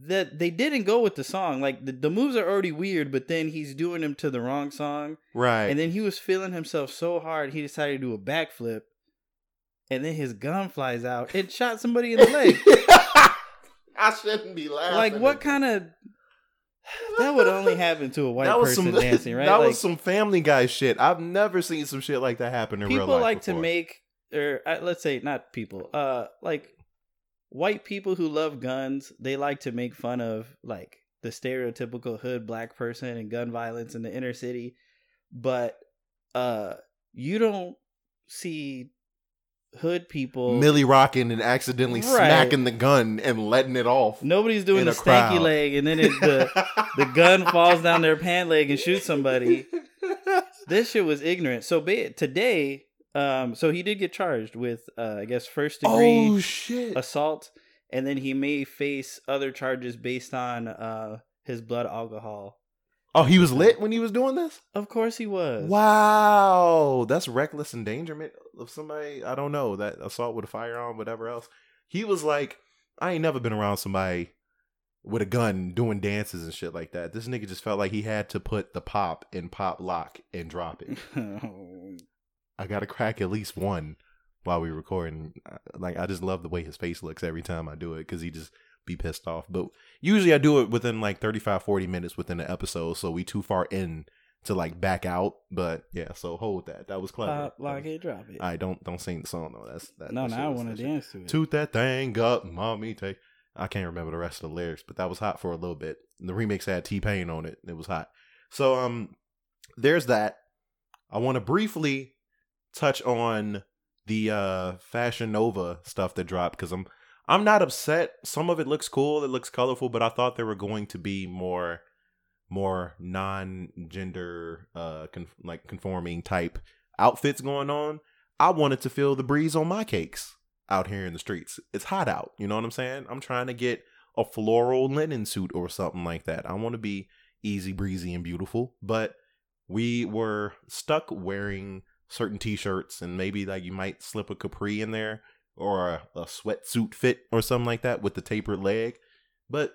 that they didn't go with the song. Like the, the moves are already weird, but then he's doing them to the wrong song. Right. And then he was feeling himself so hard he decided to do a backflip. And then his gun flies out. and shot somebody in the leg. I shouldn't be laughing. like what kind of that would only happen to a white that was person some dancing, right? That like was some Family Guy shit. I've never seen some shit like that happen in real life. people like to make or uh, let's say not people, uh like white people who love guns, they like to make fun of like the stereotypical hood black person and gun violence in the inner city, but uh you don't see hood people Milly rocking and accidentally Right. smacking the gun and letting it off. Nobody's doing the a stanky crowd. leg and then it, the the gun falls down their pant leg and shoots somebody. This shit was ignorant. So be it, today, Um, so he did get charged with, uh, I guess, first degree Oh shit! assault, and then he may face other charges based on uh his blood alcohol. Oh, he was lit when he was doing this. Of course, he was. Wow, that's reckless endangerment of somebody. I don't know that assault with a firearm, whatever else. He was like, I ain't never been around somebody with a gun doing dances and shit like that. This nigga just felt like he had to put the pop in pop lock and drop it. I gotta crack at least one while we recording. Like I just love the way his face looks every time I do it because he just be pissed off. But usually I do it within like 35, 40 minutes within the episode, so we too far in to like back out. But yeah, so hold that. That was clever. Pop, lock it, drop it. I don't don't sing the song though. That's that. no, that now I want to dance to it. Toot that thing up, mommy. Take. I can't remember the rest of the lyrics, but that was hot for a little bit. The remix had T Pain on it. It was hot. So um, there's that. I want to briefly touch on the uh Fashion Nova stuff that dropped because I'm I'm not upset. Some of it looks cool. It looks colorful, but I thought there were going to be more more non-gender uh like conforming type outfits going on. I wanted to feel the breeze on my cakes out here in the streets. It's hot out, you know what I'm saying? I'm trying to get a floral linen suit or something like that. I want to be easy breezy and beautiful, but we were stuck wearing certain t-shirts and maybe like you might slip a capri in there or a, a sweatsuit fit or something like that with the tapered leg. But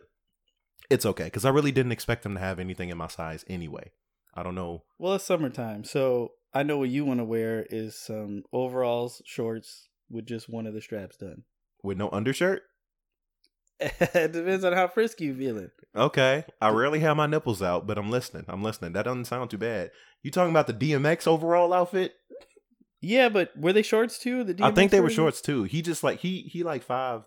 it's okay because I really didn't expect them to have anything in my size anyway. I don't know. Well, it's summertime, so I know what you want to wear is some overalls, shorts with just one of the straps done. With no undershirt? It depends on how frisky you feeling. Okay. I rarely have my nipples out, but I'm listening. I'm listening. That doesn't sound too bad. You talking about the DMX overall outfit? Yeah, but were they shorts too? The I think DMX they were shorts too. He just like he he like five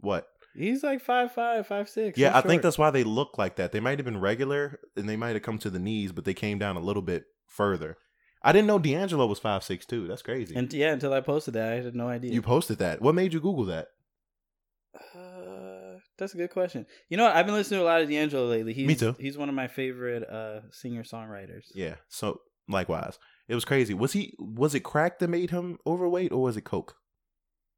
what? He's like five five, five six. Yeah, He's I think that's why they look like that. They might have been regular and they might have come to the knees, but they came down a little bit further. I didn't know D'Angelo was five six too. That's crazy. And yeah, until I posted that, I had no idea. you posted that. What made you Google that? Uh, that's a good question. You know what? I've been listening to a lot of D'Angelo lately. He's, Me too. He's one of my favorite uh singer songwriters. Yeah. So likewise, it was crazy. Was he? Was it crack that made him overweight, or was it coke?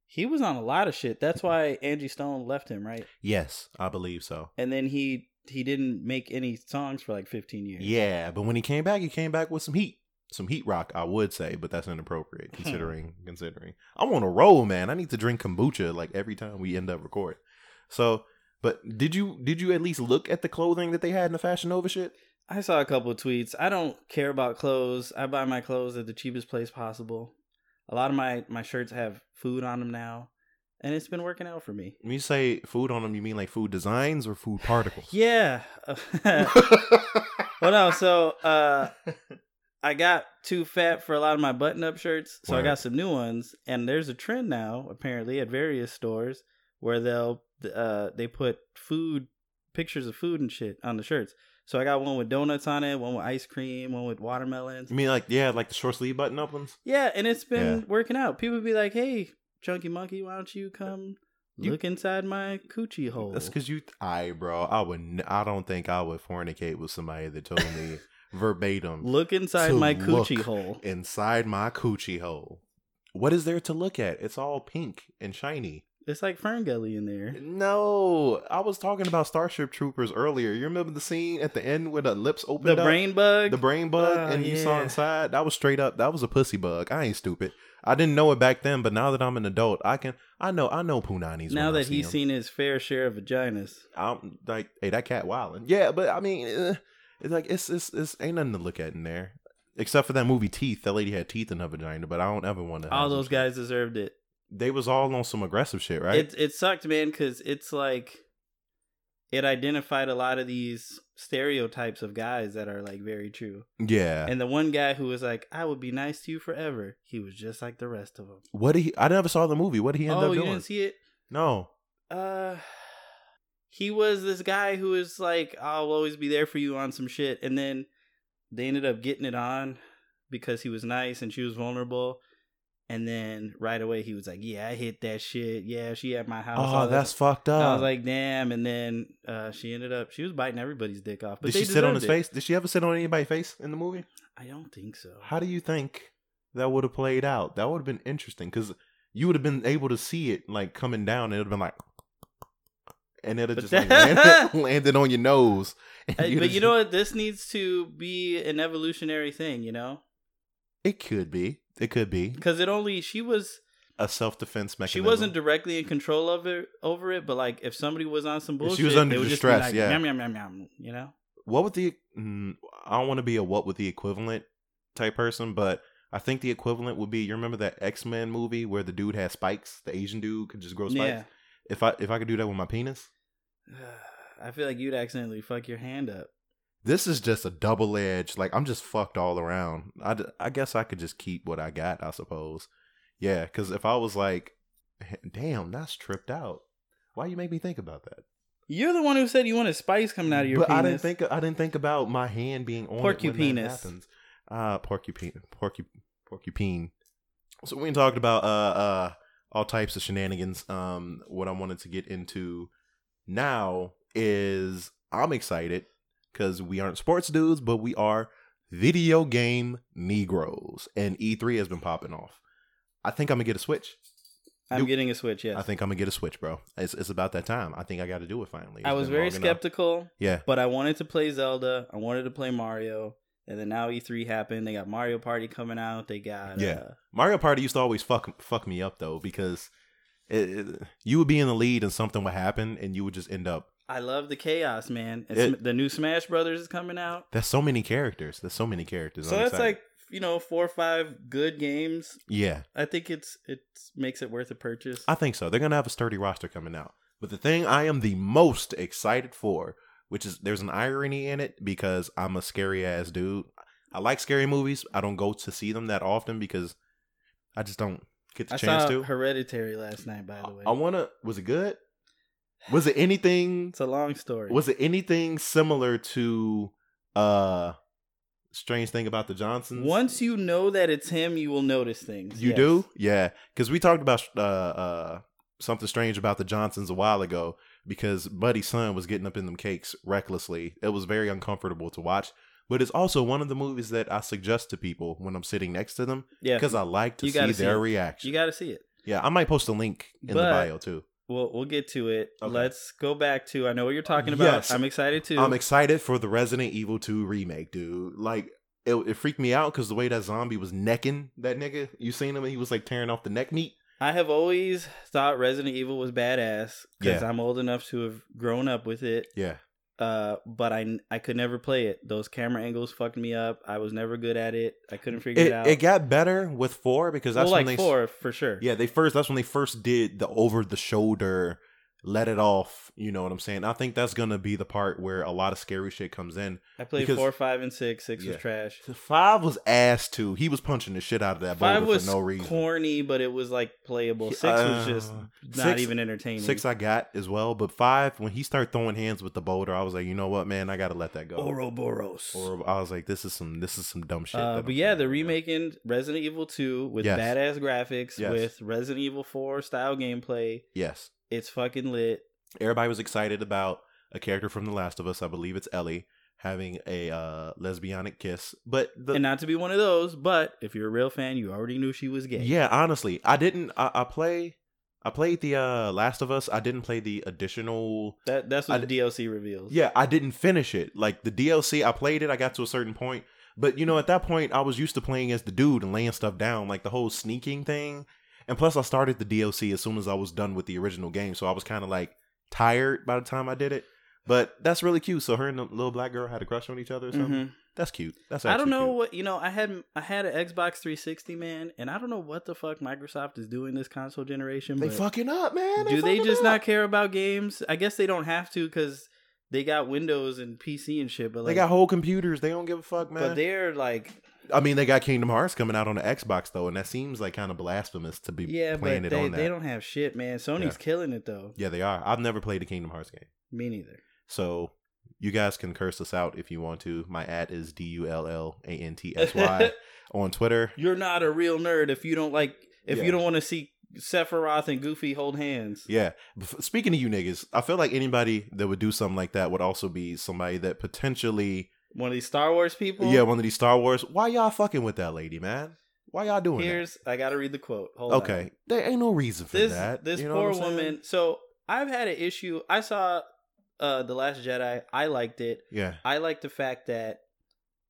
He was on a lot of shit. That's why Angie Stone left him, right? Yes, I believe so. And then he he didn't make any songs for like 15 years. Yeah, but when he came back, he came back with some heat, some heat rock. I would say, but that's inappropriate considering considering. I'm on a roll, man. I need to drink kombucha like every time we end up recording. So, but did you did you at least look at the clothing that they had in the Fashion Nova shit? I saw a couple of tweets. I don't care about clothes. I buy my clothes at the cheapest place possible. A lot of my my shirts have food on them now, and it's been working out for me. When you say food on them, you mean like food designs or food particles? Yeah. well, no. So uh, I got too fat for a lot of my button-up shirts, so I got some new ones. And there's a trend now, apparently, at various stores where they'll uh, they put food pictures of food and shit on the shirts. So I got one with donuts on it, one with ice cream, one with watermelons. You mean like yeah, like the short sleeve button up ones? Yeah, and it's been Yeah. working out. People be like, "Hey, Chunky Monkey, why don't you come You- look inside my coochie hole?" That's because you, I bro, I would, I don't think I would fornicate with somebody that told me verbatim look inside my coochie hole. inside my coochie hole. What is there to look at? It's all pink and shiny. It's like Fern Gully in there. No, I was talking about Starship Troopers earlier. You remember the scene at the end where the lips The opened up? brain bug. the brain bug, Oh, and you saw inside. That was straight up. That was a pussy bug. I ain't stupid. I didn't know it back then, but now that I'm an adult, I can. I know. I know punani's. now that he's 'em. seen his fair share of vaginas. I'm like, hey, that cat wilding. Yeah, but I mean, uh, it's like it's it's it's ain't nothing to look at in there, except for that movie Teeth. That lady had teeth in her vagina, but I don't ever want to. All those guys deserved it. They was all on some aggressive shit, right? It it sucked, man, because it's like it identified a lot of these stereotypes of guys that are like very true. yeah. And the one guy who was like, "I would be nice to you forever," he was just like the rest of them. what did he? I never saw the movie. What did he end oh, up you doing? didn't see it? no. Uh, he was this guy who was like, "I'll always be there for you" on some shit, and then they ended up getting it on because he was nice and she was vulnerable. And then right away he was like, "Yeah, I hit that shit. Yeah, she at my house." Oh, that that's fucked up. I was like, damn. And then uh, she ended up, she was biting everybody's dick off. But did she sit on his it. face? Did she ever sit on anybody's face in the movie? I don't think so. How do you think that would have played out. That would have been interesting because you would have been able to see it like coming down. And it would have been like, and have just like landed, landed on your nose. But you know what? This needs to be an evolutionary thing. You know, it could be. It could be because it only she was a self defense mechanism. She wasn't directly in control of it over it, but like if somebody was on some bullshit, she was under distress. Like, yeah, yum, yum, yum, yum, you know. What would the? Mm, I don't want to be a what with the equivalent type person, but I think the equivalent would be you remember that X Men movie where the dude had spikes, the Asian dude could just grow spikes. Yeah. If I if I could do that with my penis, I feel like you'd accidentally fuck your hand up. This is just a double edged. Like I'm just fucked all around. I, I guess I could just keep what I got. I suppose. Yeah, because if I was like, damn, that's tripped out. Why you make me think about that? You're the one who said you wanted spice coming out of your. But penis. I didn't think I didn't think about my hand being on porcupine. it when that happens. Uh, porcupine, porcupine, porcupine. So we talked about uh uh all types of shenanigans. Um, what I wanted to get into now is I'm excited because we aren't sports dudes, but we are video game Negroes, and E3 has been popping off. I think I'm gonna get a Switch. I'm getting a Switch. Yes, I think I'm gonna get a Switch, bro. It's it's about that time. I think I got to do it finally. It's I was very skeptical. Enough. Yeah, but I wanted to play Zelda. I wanted to play Mario. And then now E3 happened. They got Mario Party coming out. They got yeah. Uh, Mario Party used to always fuck fuck me up though because it, it, you would be in the lead and something would happen and you would just end up. I love the chaos, man. It, the new Smash Brothers is coming out. That's so many characters. There's so many characters. So that's like you know four or five good games. Yeah, I think it's it makes it worth a purchase. I think so. They're gonna have a sturdy roster coming out. But the thing I am the most excited for, which is there's an irony in it because I'm a scary ass dude. I like scary movies. I don't go to see them that often because I just don't get the I chance to. Hereditary last night, by the way. I, I wanna. Was it good? Was it anything? it's a long story. Was it anything similar to uh strange thing about the Johnsons? Once you know that it's him, you will notice things. You yes. do? Yeah. Because we talked about uh, uh, something strange about the Johnsons a while ago because Buddy's son was getting up in them cakes recklessly. It was very uncomfortable to watch. But it's also one of the movies that I suggest to people when I'm sitting next to them. Yeah. Because I like to see their reaction. You got to see it. Yeah. I might post a link in but, the bio too. We'll we'll get to it. Okay. Let's go back to I know what you're talking about. Yes. I'm excited too. I'm excited for the Resident Evil 2 remake, dude. Like it, it freaked me out because the way that zombie was necking that nigga. You seen him? He was like tearing off the neck meat. I have always thought Resident Evil was badass because yeah. I'm old enough to have grown up with it. Yeah. Uh, but I I could never play it. Those camera angles fucked me up. I was never good at it. I couldn't figure it, it out. It got better with four because that's well, like when they four for sure. Yeah, they first that's when they first did the over the shoulder let it off. You know what I'm saying? I think that's gonna be the part where a lot of scary shit comes in. I played because, four, five, and six. Six yeah. was trash. Five was ass too. He was punching the shit out of that five was for no reason. Corny, but it was like playable. Six uh, was just not six, even entertaining. Six I got as well, but five when he started throwing hands with the boulder, I was like, you know what, man, I gotta let that go. Ouroboros. Or I was like, this is some this is some dumb shit. Uh, but yeah, the remaking Resident Evil Two with yes. badass graphics, yes. with Resident Evil Four style gameplay. Yes, it's fucking lit everybody was excited about a character from The Last of Us. I believe it's Ellie having a uh, lesbianic kiss. But the, and not to be one of those, but if you're a real fan, you already knew she was gay. Yeah, honestly, I didn't. I, I play. I played the uh, Last of Us. I didn't play the additional. That that's what I, the DLC reveals. Yeah, I didn't finish it. Like the DLC, I played it. I got to a certain point, but you know, at that point, I was used to playing as the dude and laying stuff down, like the whole sneaking thing. And plus, I started the DLC as soon as I was done with the original game, so I was kind of like, tired by the time I did it. But that's really cute. So her and the little black girl had a crush on each other or something. Mm-hmm. That's cute. That's I don't know cute. what you know. I had I had an Xbox 360 man, and I don't know what the fuck Microsoft is doing this console generation. They fucking up, man. They do they just up. not care about games? I guess they don't have to because they got Windows and PC and shit. But like, they got whole computers. They don't give a fuck, man. But they're like I mean, they got Kingdom Hearts coming out on the Xbox though, and that seems like kind of blasphemous to be yeah, playing but they, it on that. They don't have shit, man. Sony's yeah. killing it though. Yeah, they are. I've never played a Kingdom Hearts game. Me neither. So you guys can curse us out if you want to. My at is D U L L A N T S Y on Twitter. You're not a real nerd if you don't like if yeah. you don't want to see Sephiroth and Goofy hold hands. Yeah. Speaking of you niggas, I feel like anybody that would do something like that would also be somebody that potentially one of these Star Wars people? Yeah, one of these Star Wars. Why y'all fucking with that lady, man? Why y'all doing Here's I gotta read the quote. Hold that? on. Okay, there ain't no reason for This that. this You know poor what I'm saying? woman. So I've had an issue. I saw uh the Last Jedi. I liked it. Yeah, I like the fact that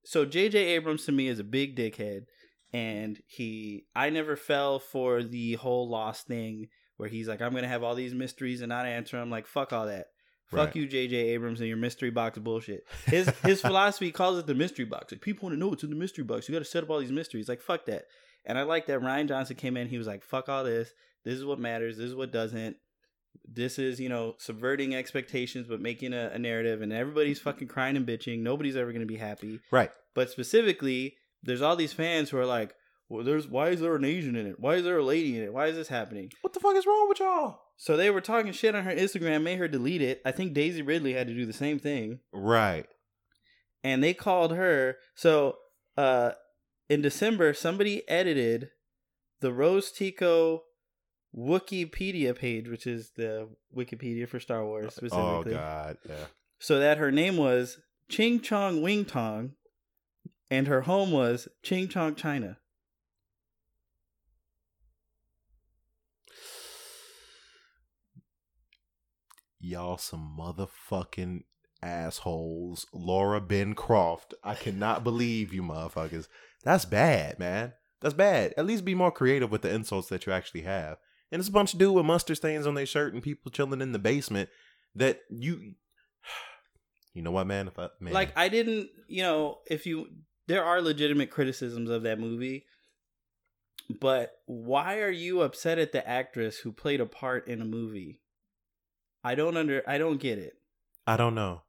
so J.J. Abrams to me is a big dickhead, and he I never fell for the whole lost thing where he's like I'm gonna have all these mysteries and not answer. I'm like fuck all that. Fuck Right. you, J.J. Abrams, and your mystery box bullshit. His his philosophy calls it the mystery box. Like people want to know what's in the mystery box. You got to set up all these mysteries. Like fuck that. And I like that Rian Johnson came in. He was like, "Fuck all this. This is what matters. This is what doesn't. This is you know subverting expectations, but making a, a narrative. And everybody's fucking crying and bitching. Nobody's ever gonna be happy. right. But specifically, there's all these fans who are like, "Well, there's why is there an Asian in it? Why is there a lady in it? Why is this happening?" What the fuck is wrong with y'all? So they were talking shit on her Instagram, made her delete it. I think Daisy Ridley had to do the same thing Right. and they called her. So uh, in December, somebody edited the Rose Tico Wookieepedia page, which is the Wikipedia for Star Wars specifically. Oh god. Yeah. so that her name was Ching Chong Wing Tong, and her home was Ching Chong, China. Y'all some motherfucking assholes. Laura Ben Croft. I cannot believe you motherfuckers. That's bad, man. That's bad. At least be more creative with the insults that you actually have. And it's a bunch of dude with mustard stains on their shirt and people chilling in the basement that you You know what, man? If I man Like I didn't, you know, if you there are legitimate criticisms of that movie, but why are you upset at the actress who played a part in a movie? I don't under I don't get it. I don't know.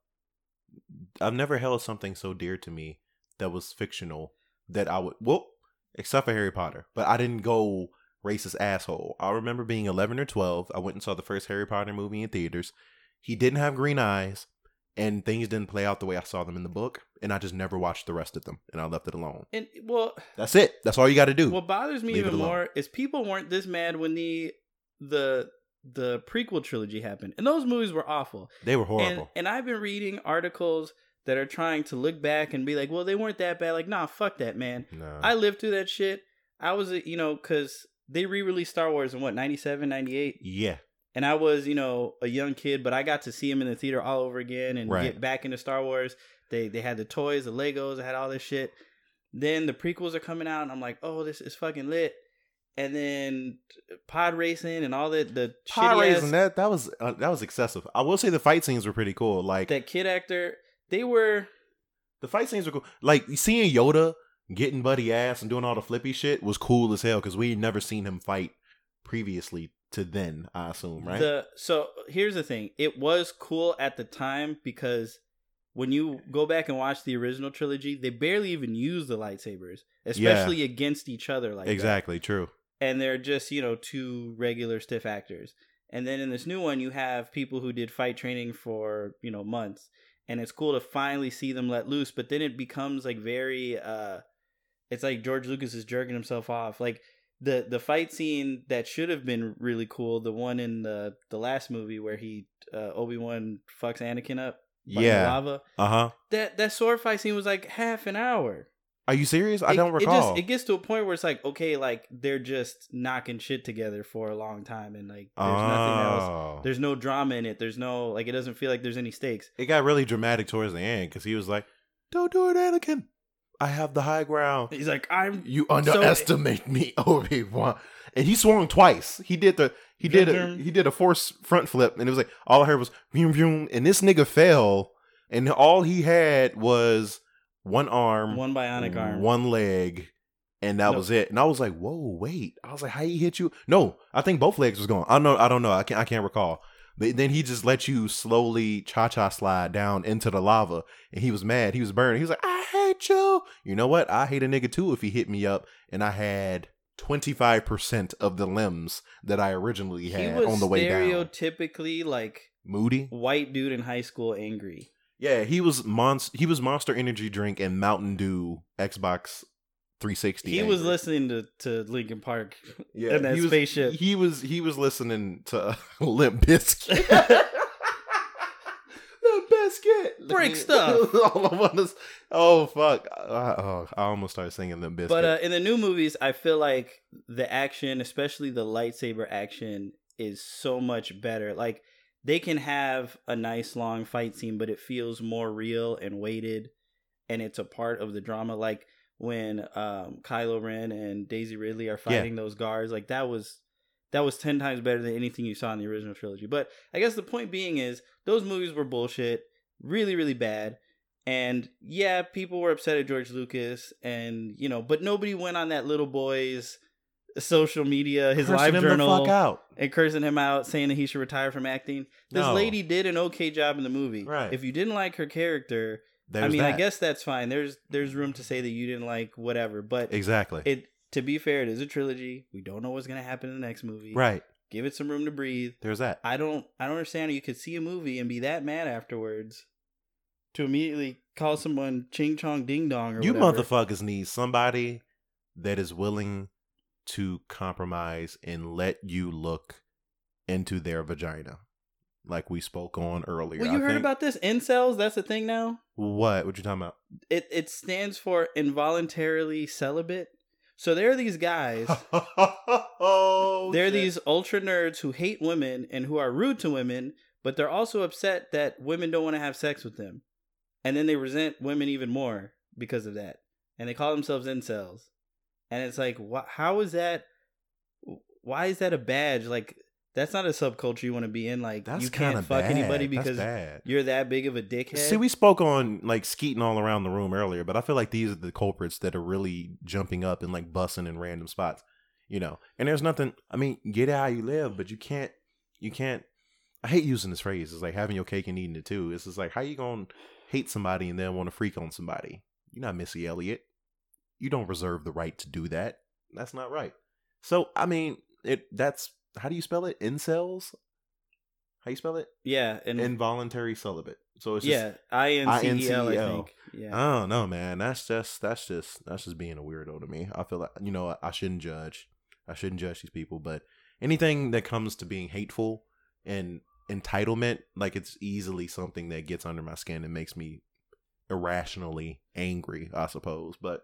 I've never held something so dear to me that was fictional that I would well, except for Harry Potter. But I didn't go racist asshole. I remember being eleven or twelve. I went and saw the first Harry Potter movie in theaters. He didn't have green eyes, and things didn't play out the way I saw them in the book, and I just never watched the rest of them, and I left it alone. And well, That's it. That's all you got to do. what bothers me Leave even more is people weren't this mad when the the the prequel trilogy happened. And those movies were awful. they were horrible. and I've been reading articles that are trying to look back and be like, well, they weren't that bad. Like, nah, fuck that, man. no. I lived through that shit. I was, uh, you know, because they re released Star Wars in what, 97, 98? yeah. And I was, you know, a young kid, but I got to see him in the theater all over again and Right. get back into Star Wars. They they had the toys, the Legos, I had all this shit. Then the prequels are coming out, and I'm like, oh, this is fucking lit. And then pod racing and all that the Pod racing ass, that that was uh, that was excessive. I will say the fight scenes were pretty cool. Like that kid actor, they were The fight scenes were cool. Like seeing Yoda getting Buddy ass and doing all the flippy shit was cool as hell because we had never seen him fight previously to then. I assume, right? The so here's the thing. It was cool at the time because when you go back and watch the original trilogy, they barely even use the lightsabers, especially against each other like that. exactly true. And they're just, you know, two regular stiff actors. And then in this new one you have people who did fight training for, you know, months. And it's cool to finally see them let loose, but then it becomes like very uh it's like George Lucas is jerking himself off. Like the the fight scene that should have been really cool, the one in the the last movie where he uh, Obi Wan fucks Anakin up by the Yeah. lava. Uh huh. That that sword fight scene was like half an hour. Are you serious? I It- don't It, recall. just, it gets to a point where it's like okay, like they're just knocking shit together for a long time, and like there's nothing else. Oh. There's no drama in it. There's no like it doesn't feel like there's any stakes. It got really dramatic towards the end because he was like, "Don't do it, Anakin. I have the high ground. He's like I'm You underestimate me, Obi Wan." And he swung twice. He did the he did a he did a force front flip, and it was like all I heard was vroom vroom, and this nigga fell, and all he had was one arm, one bionic arm. one leg, and that No. was it. And I was like, "Whoa, wait!" I was like, "How he hit you?" No, I think both legs was gone. I don't know. I don't know. I can't. I can't recall. But then he just let you slowly cha cha slide down into the lava, and he was mad. He was burning. He was like, "I hate you." You know what? I hate a nigga too if he hit me up, and I had. 25% of the limbs that I originally had on the way down. stereotypically like Moody? white dude in high school, angry. Yeah, he was monst- he was Monster Energy drink and Mountain Dew Xbox 360. He angry. was listening to to Linkin Park Yeah, in that he was, spaceship. He was he was listening to Limp Bizkit. Limp Bizkit. Brick stuff. All I want is, oh fuck. I, oh, I almost started singing the biscuit. But uh, in the new movies, I feel like the action, especially the lightsaber action, is so much better. Like they can have a nice long fight scene, but it feels more real and weighted, and it's a part of the drama. Like when um, Kylo Ren and Daisy Ridley are fighting yeah. those guards, like that was that was 10 times better than anything you saw in the original trilogy. But I guess the point being is those movies were bullshit, really, really bad. And yeah, people were upset at George Lucas, and you know, but nobody went on that little boy's social media, his cursing live journal, and cursing him out, saying that he should retire from acting. This no. lady did an okay job in the movie. Right. If you didn't like her character, There's I mean, that. I guess that's fine. There's there's room to say that you didn't like whatever, but exactly it to be fair, it is a trilogy. We don't know what's gonna happen in the next movie. Right. Give it some room to breathe. There's that. I don't I don't understand how you could see a movie and be that mad afterwards to immediately call someone ching chong ding dong or You whatever. motherfuckers need somebody that is willing to compromise and let you look into their vagina. Like we spoke on earlier. Well, you I heard think... about this incels? That's a thing now. What? What you talking about? It it stands for involuntarily celibate. So there are these guys. oh, there are these ultra nerds who hate women and who are rude to women, but they're also upset that women don't want to have sex with them. And then they resent women even more because of that. And they call themselves incels. And it's like, wh- how is that? Why is that a badge? Like, that's not a subculture you want to be in. Like That's you can't fuck bad. anybody because you're that big of a dickhead. See, we spoke on like skeeting all around the room earlier, but I feel like these are the culprits that are really jumping up and like bussing in random spots. You know, and there's nothing. I mean, get out how you live, but you can't. You can't. I hate using this phrase. It's like having your cake and eating it too. It's just like how you gonna hate somebody and then want to freak on somebody. You're not Missy Elliott. You don't reserve the right to do that. That's not right. So I mean, it that's how do you spell it? Incels? How you spell it? Yeah, in, involuntary celibate. So it's yeah, I N C E L. I think. Yeah. I don't know, man. That's just that's just that's just being a weirdo to me. I feel like you know I shouldn't judge. I shouldn't judge these people, but anything that comes to being hateful and entitlement, like it's easily something that gets under my skin and makes me irrationally angry. I suppose, but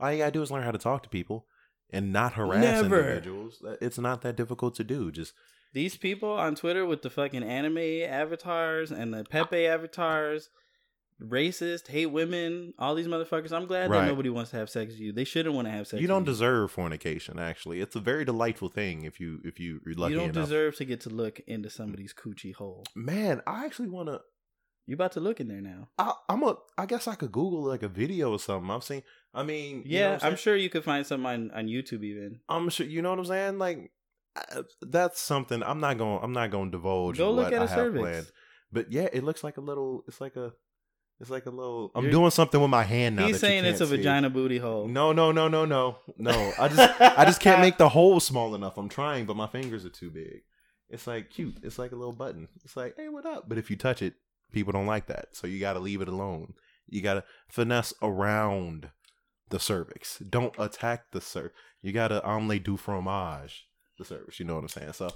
all you gotta do is learn how to talk to people and not harass Never. individuals. It's not that difficult to do. Just these people on Twitter with the fucking anime avatars and the Pepe avatars, racist, hate women, all these motherfuckers. I'm glad right. that nobody wants to have sex with you. They shouldn't want to have sex. You don't you. deserve fornication. Actually, it's a very delightful thing if you if you are lucky. You don't enough. deserve to get to look into somebody's coochie hole. Man, I actually want to. You about to look in there now? I, am a. I guess I could Google like a video or something. I've seen. I mean, yeah, you know I'm, sure you could find something on, on YouTube even. I'm sure you know what I'm saying. Like that's something I'm not going. I'm not going to divulge. Go look at I a cervix. Planned. But yeah, it looks like a little. It's like a. It's like a little. I'm You're, doing something with my hand now. He's saying it's a see. vagina booty hole. No, no, no, no, no, no. I just, I just can't make the hole small enough. I'm trying, but my fingers are too big. It's like cute. It's like a little button. It's like, hey, what up? But if you touch it, people don't like that. So you got to leave it alone. You got to finesse around the cervix. Don't attack the cervix. You gotta omelette du fromage the cervix. You know what I'm saying? So,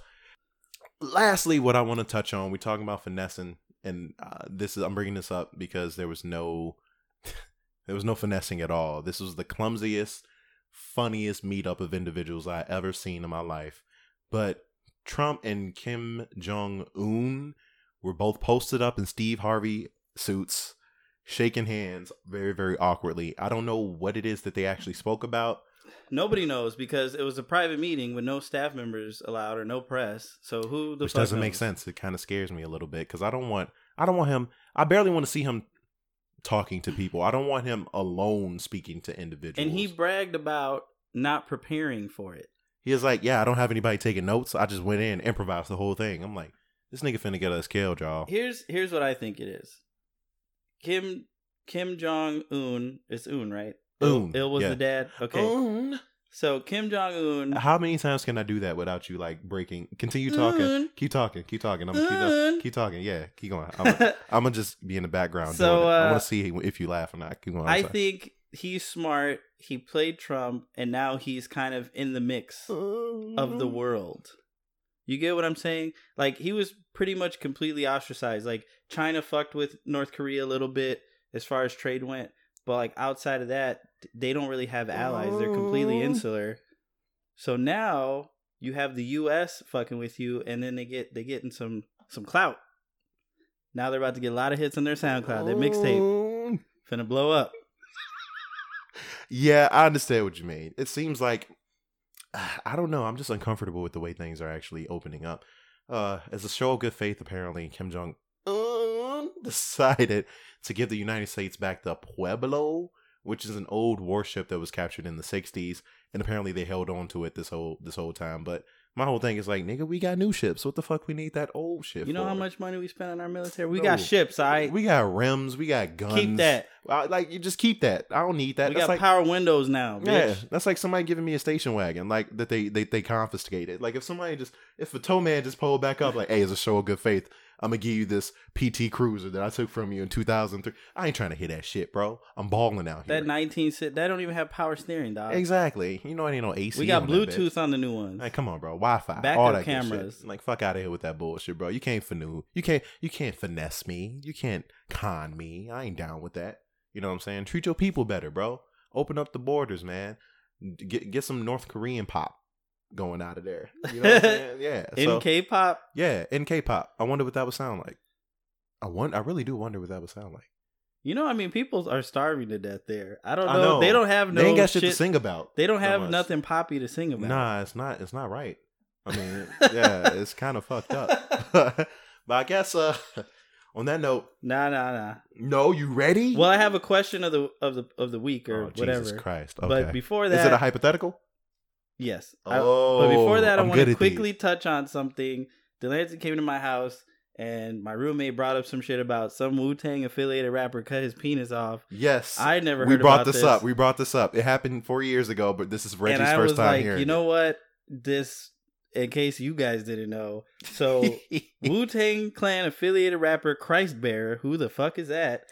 lastly, what I want to touch on, we're talking about finessing, and uh, this is I'm bringing this up because there was no there was no finessing at all. This was the clumsiest, funniest meetup of individuals I ever seen in my life. But Trump and Kim Jong Un were both posted up in Steve Harvey suits shaking hands very, very awkwardly. I don't know what it is that they actually spoke about. Nobody knows because it was a private meeting with no staff members allowed or no press. So who the which doesn't knows? make sense. It kind of scares me a little bit because I don't want I don't want him. I barely want to see him talking to people. I don't want him alone speaking to individuals. And he bragged about not preparing for it. He was like, "Yeah, I don't have anybody taking notes. I just went in, improvised the whole thing." I'm like, "This nigga finna get us killed, y'all." Here's here's what I think it is. Kim Kim Jong Un It's Un, right? Un. Il was yeah. the dad. Okay. Un. So Kim Jong Un. How many times can I do that without you like breaking? Continue talking. Un. Keep talking. Keep talking. I'm gonna keep, keep, talking. Yeah, keep going. I'm, I'm, gonna just be in the background. So uh, I want to see if you laugh or not. Keep going. I think he's smart. He played Trump, and now he's kind of in the mix of the world. You get what I'm saying? Like he was pretty much completely ostracized. Like China fucked with North Korea a little bit as far as trade went, but like outside of that, they don't really have allies. They're completely oh. insular. So now you have the U.S. fucking with you, and then they get they getting some some clout. Now they're about to get a lot of hits on their SoundCloud. Their mixtape oh. finna blow up. Yeah, I understand what you mean. It seems like I don't know. I'm just uncomfortable with the way things are actually opening up. Uh, as a show of good faith, apparently Kim Jong Un decided to give the United States back the Pueblo, which is an old warship that was captured in the '60s, and apparently they held on to it this whole this whole time. But my whole thing is like, nigga, we got new ships. What the fuck we need that old ship? You know for? how much money we spend on our military? We got ships, all right? We got rims. We got guns. Keep that. Uh, like you just keep that. I don't need that. We That's got like, power windows now, bitch. yeah, that's like somebody giving me a station wagon, like that they they they confiscated. Like if somebody just if a tow man just pulled back up, like, hey, as a show of good faith, I'm gonna give you this PT Cruiser that I took from you in 2003. I ain't trying to hear that shit, bro. I'm balling out here. That 19 sit that don't even have power steering, dog. exactly. You know, it ain't no AC. We got on. Bluetooth on the new ones. Like, come on, bro. Wi-Fi, Backup all that cameras. shit. Like, fuck out of here with that bullshit, bro. You can't finu. You can't. You can't finesse me. You can't con me. I ain't down with that. You know what I'm saying? Treat your people better, bro. Open up the borders, man. Get get some North Korean pop going out of there. You know what I'm saying? Yeah. In so, K-pop, yeah, in K-pop. I wonder what that would sound like. I want. I really do wonder what that would sound like. you know, I mean, people are starving to death there. I don't know. I know. They don't have no they ain't got shit, shit to sing about. They don't have nothing poppy to sing about. Nah, it's not. It's not right. I mean, yeah, it's kind of fucked up. but I guess uh, on that note, Nah, nah, nah. no, you ready? Well, I have a question of the of the of the week or oh, whatever. Jesus Christ! Okay. But before that, is it a hypothetical? Yes. I- Oh, but before oh, that, I want to quickly these. touch on something. Delancey came to my house, and my roommate brought up some shit about some Wu Tang affiliated rapper cut his penis off. Yes, I never we brought about this, up. We brought this up. It happened four years ago, but this is Reggie's and I first was time like, hearing. you know what? This, in case you guys didn't know, so. Wu Tang Clan affiliated rapper Christ Bearer, who the fuck is that,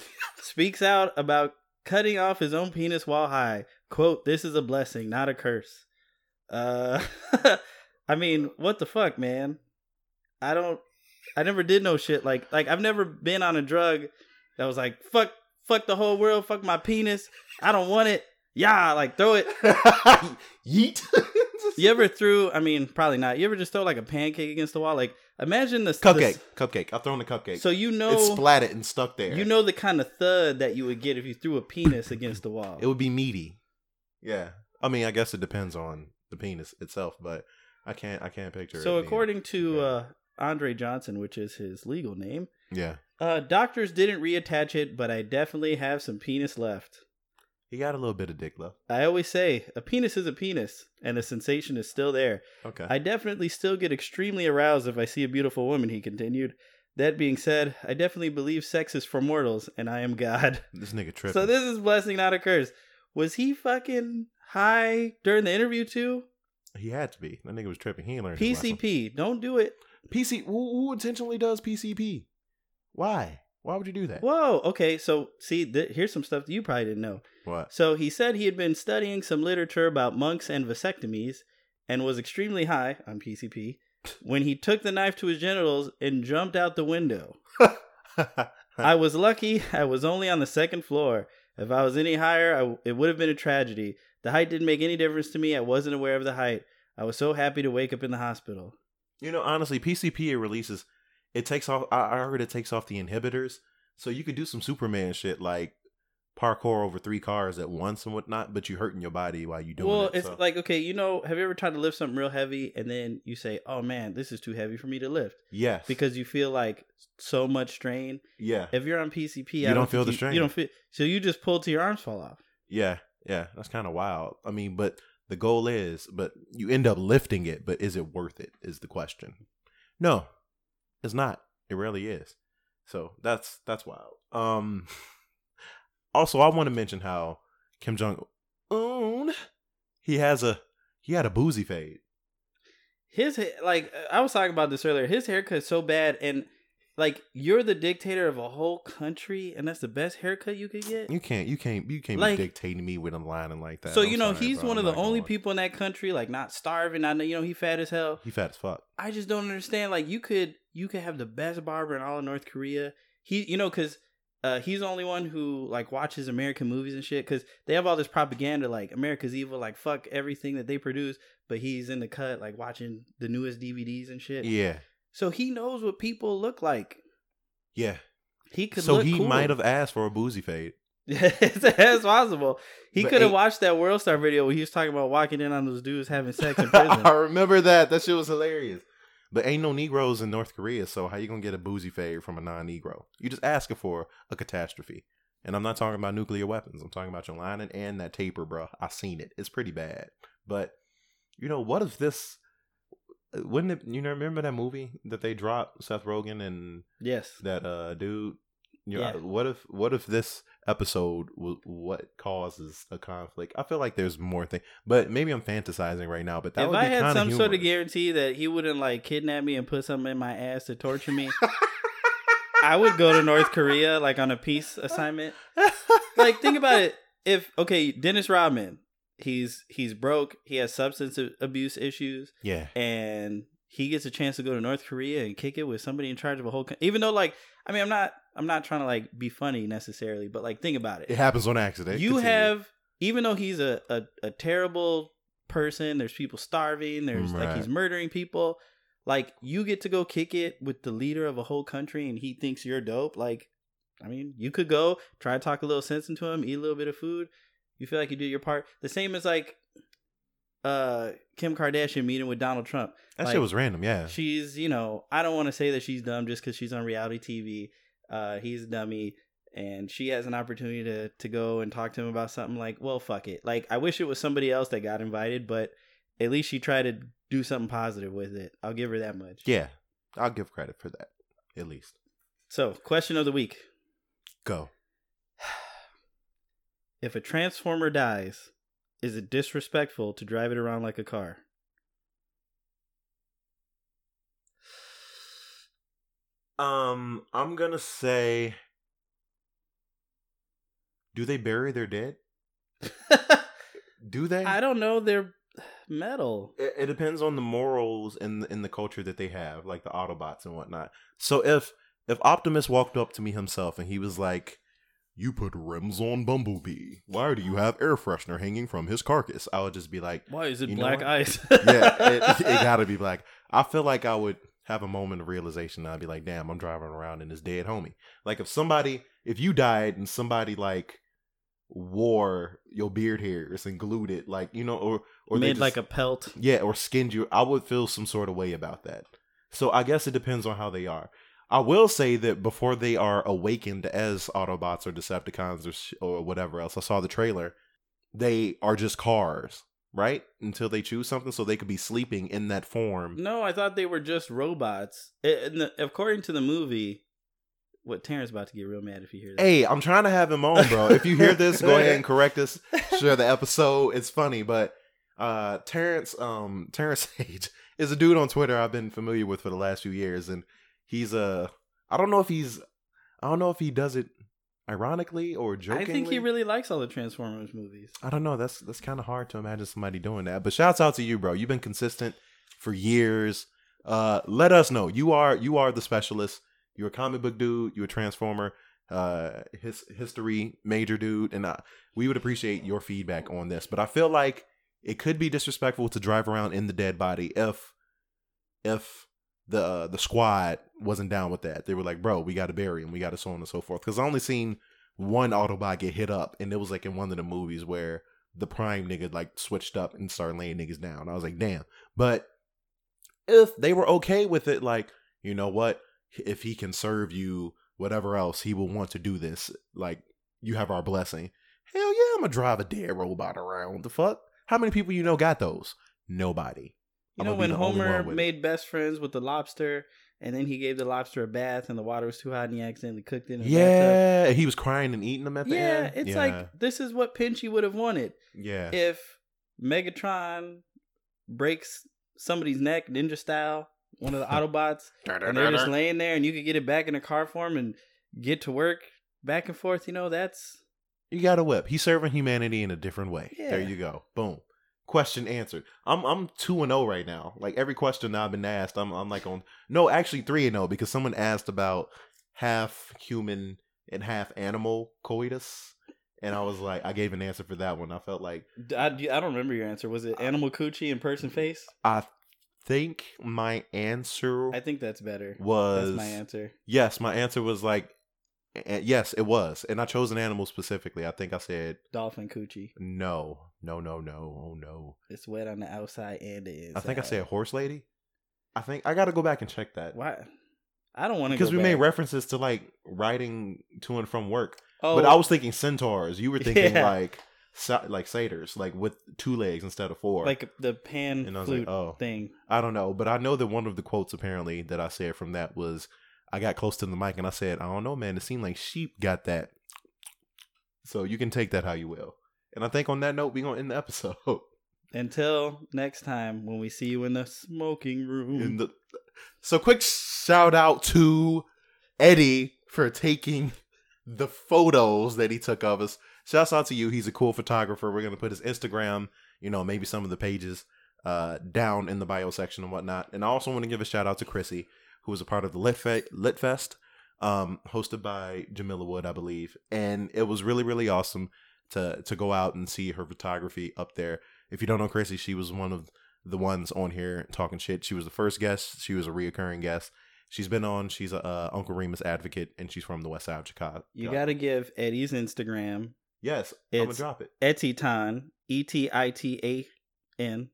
speaks out about cutting off his own penis while high. Quote, this is a blessing, not a curse. Uh, I mean, what the fuck, man? I don't, I never did no shit like, like I've never been on a drug that was like, fuck, fuck the whole world, fuck my penis. I don't want it. Yeah, like throw it. Yeet. You ever threw? I mean, probably not. You ever just throw like a pancake against the wall? Like, imagine the cupcake, the- cupcake. I've thrown a cupcake. so you know, it's splatted and stuck there. you know the kind of thud that you would get if you threw a penis against the wall. it would be meaty. Yeah, I mean, I guess it depends on the penis itself, but I can't, I can't picture. so it being- according to yeah. uh, Andre Johnson, which is his legal name, yeah, uh, doctors didn't reattach it, but I definitely have some penis left. he got a little bit of dick left. I always say a penis is a penis, and the sensation is still there. Okay, I definitely still get extremely aroused if I see a beautiful woman, he continued. That being said, I definitely believe sex is for mortals, and I am God. this nigga tripping. So this is blessing, not a curse. Was he fucking high during the interview too? he had to be. That nigga was tripping. He ain't learned. PCP, don't do it. PC. Who, who intentionally does PCP? Why? Why would you do that? Whoa. Okay, so see, th- here's some stuff that you probably didn't know. What? So he said he had been studying some literature about monks and vasectomies, and was extremely high on PCP when he took the knife to his genitals and jumped out the window. I was lucky. I was only on the second floor. If I was any higher, I, it would have been a tragedy. The height didn't make any difference to me. I wasn't aware of the height. I was so happy to wake up in the hospital. You know, honestly, PCP it releases. It takes off. I, I heard it takes off the inhibitors, so you could do some Superman shit like parkour over three cars at once and whatnot. But you're hurting your body while you doing well, it. Well, it's so- like okay, you know, have you ever tried to lift something real heavy and then you say, "Oh man, this is too heavy for me to lift," yes, because you feel like so much strain. yeah, If you're on PCP, You I don't think feel the you- strain. You don't feel. So you just pull till your arms fall off. yeah, yeah. That's kind of wild. I mean, but the goal is, but you end up lifting it. But is it worth it? Is the question. No, it's not. It really is. So that's that's wild. Um. Also, I want to mention how Kim Jong Un he has a he had a Boosie fade. His like I was talking about this earlier. His haircut is so bad, and like you're the dictator of a whole country, and that's the best haircut you could get. You can't, you can't, you can't Like- be dictating me with a line like that. so I'm you know sorry, he's bro, one I'm of the only going. people in that country, like not starving. I know you know he fat as hell. He fat as fuck. I just don't understand. Like you could you could have the best barber in all of North Korea. He you know because uh, he's the only one who like watches American movies and shit because they have all this propaganda like America's evil, like fuck everything that they produce. But he's in the cut like watching the newest DVDs and shit. Yeah, So he knows what people look like. yeah. He could. So he cool. might have asked for a Boosie fade. it's, it's possible. He could have watched that World Star video where he was talking about walking in on those dudes having sex in prison. I remember that. That shit was hilarious. But ain't no Negroes in North Korea, so how you gonna get a Boosie fade from a non-Negro? You just asking for a catastrophe. And I'm not talking about nuclear weapons. I'm talking about your lining and that taper, bro. I seen it. It's pretty bad. But you know, what if this? Wouldn't it? You know, remember that movie that they dropped Seth Rogen and yes. that uh dude? You know, Yeah. What if? What if this episode was what causes a conflict? I feel like there's more thing, but maybe I'm fantasizing right now. But that if I had some sort of guarantee that he wouldn't like kidnap me and put something in my ass to torture me, I would go to North Korea like on a peace assignment. Like think about it. If okay, Dennis Rodman, he's he's broke, he has substance abuse issues, yeah, and he gets a chance to go to North Korea and kick it with somebody in charge of a whole. Co- even though, like, I mean, I'm not I'm not trying to like be funny necessarily, but like think about it It happens on accident. you Continue. have even though he's a, a, a terrible person there's people starving there's like he's murdering people like you get to go kick it with the leader of a whole country and he thinks you're dope like i mean you could go try to talk a little sense into him eat a little bit of food you feel like you did your part the same as like uh kim kardashian meeting with donald trump that like, shit was random. Yeah, she's you know i don't want to say that she's dumb just because she's on reality tv uh he's a dummy and she has an opportunity to to go and talk to him about something like well fuck it like i wish it was somebody else that got invited but at least she tried to do something positive with it i'll give her that much yeah. I'll give credit for that. At least so question of the week go. If a transformer dies is it disrespectful to drive it around like a car Um, I'm gonna say, do they bury their dead? Do they? i don't know they're metal it, it depends on the morals and in the culture that they have, like the Autobots and whatnot. So if if Optimus walked up to me himself and he was like, "You put rims on Bumblebee. Why do you have air freshener hanging from his carcass?" I would just be like, why is it black ice "Yeah, it, it gotta be black." I feel like I would have a moment of realization. And I'd be like, "Damn, I'm driving around in this dead homie." Like if somebody, if you died and somebody like wore your beard hairs and glued it, like you know, or or made just- like a pelt yeah, or skinned you, I would feel some sort of way about that. So I guess it depends on how they are. I will say that before they are awakened as Autobots or Decepticons or sh- or whatever else, I saw the trailer. They are just cars, right? Until they choose something, so they could be sleeping in that form. No, I thought they were just robots. I- in the- according to the movie, what Terrence about to get real mad if you hear that. Hey, I'm trying to have him on, bro. If you hear this, go ahead and correct us. Share the episode. It's funny, but uh Terrence um Terrence Sage is a dude on Twitter I've been familiar with for the last few years and he's a. I don't know if he's I don't know if he does it ironically or jokingly. I think he really likes all the Transformers movies. I don't know. That's that's kind of hard to imagine somebody doing that. But shouts out to you, bro. You've been consistent for years. Uh, let us know. You are you are the specialist. You're a comic book dude. You're a transformer. Uh, his history major dude, and uh, we would appreciate your feedback on this. But I feel like it could be disrespectful to drive around in the dead body if if the uh, the squad wasn't down with that. They were like, bro, we got to bury him. We got to so on and so forth. Because I only seen one Autobot get hit up, and it was like in one of the movies where the Prime nigga like switched up and started laying niggas down. I was like, damn. But if they were okay with it, like, you know what? If he can serve you, whatever else, he will want to do this. Like, you have our blessing. Hell yeah, I'm gonna drive a dead robot around. The fuck? How many people you know got those? Nobody. You know when Homer it. made best friends with the lobster, and then he gave the lobster a bath, and the water was too hot, and he accidentally cooked it. The bathtub? Yeah, he was crying and eating them at the yeah. end. It's yeah. It's like this is what Pinchy would have wanted yeah, if Megatron breaks somebody's neck ninja style. one of the Autobots, and they're just laying there, and you could get it back in a car form and get to work back and forth. You know, that's you got a whip. He's serving humanity in a different way. Yeah. There you go. Boom. Question answered. I'm I'm two and zero right now. Like every question that I've been asked, I'm I'm like on no, actually three and zero because someone asked about half human and half animal coitus, and I was like, I gave an answer for that one. I felt like I, I don't remember your answer. Was it animal coochie and person face? I think my answer I think that's better. was That's my answer. Yes, my answer was like a- yes, it was, and I chose an animal specifically. I think I said Dolphin coochie. no, no, no, no, oh no. It's wet on the outside and the inside. I think I said horse lady. I think I got to go back and check that why. I don't want to because we made references to like riding to and from work, Oh, but I oh. was thinking centaurs. You were thinking Yeah. like like satyrs, like with two legs instead of four. like the pan And I was flute like, oh. thing. I don't know, but I know that one of the quotes apparently that I said from that was I got close to the mic and I said, I don't know, man. It seemed like sheep got that. So you can take that how you will. And I think on that note, we're going to end the episode. Until next time, when we see you in the smoking room. In the So quick shout out to Eddie for taking the photos that he took of us. Shouts out to you. He's a cool photographer. We're going to put his Instagram, you know, maybe some of the pages uh, down in the bio section and whatnot. And I also want to give a shout out to Chrissy, who was a part of the Lit, Fe- Lit Fest, um, hosted by Jamila Wood, I believe. And it was really, really awesome to to go out and see her photography up there. If you don't know Chrissy, she was one of the ones on here talking shit. She was the first guest. She was a reoccurring guest. She's been on. She's a uh, Uncle Remus advocate, and she's from the West Side of Chicago. you got to give Eddie's Instagram, yes. I'm gonna drop it. Etitan, E T I T A N.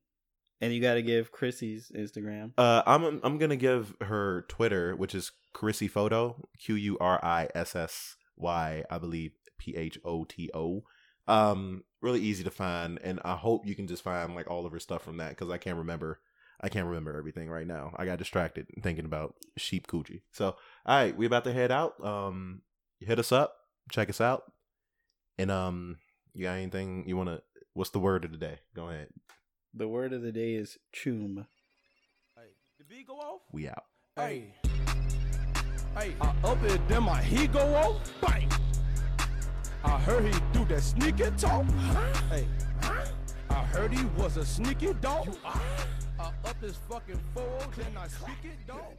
And you got to give Chrissy's Instagram. Uh, I'm I'm gonna give her Twitter, which is Chrissy Photo, Q U R I S S Y, I believe P H O T O. Um, really easy to find, and I hope you can just find like all of her stuff from that because I can't remember. I can't remember everything right now. I got distracted thinking about sheep coochie. So, all right, we about to head out. Um, hit us up, check us out, and um, you got anything you want to? What's the word of the day? Go ahead. The word of the day is choom. Hey, the beat go off? We out. Hey. Hey, I up it, then my he go off. Bang. I heard he do that sneaky talk. Hey. I heard he was a sneaky dog. I up his fucking fold, then I speak it, dog.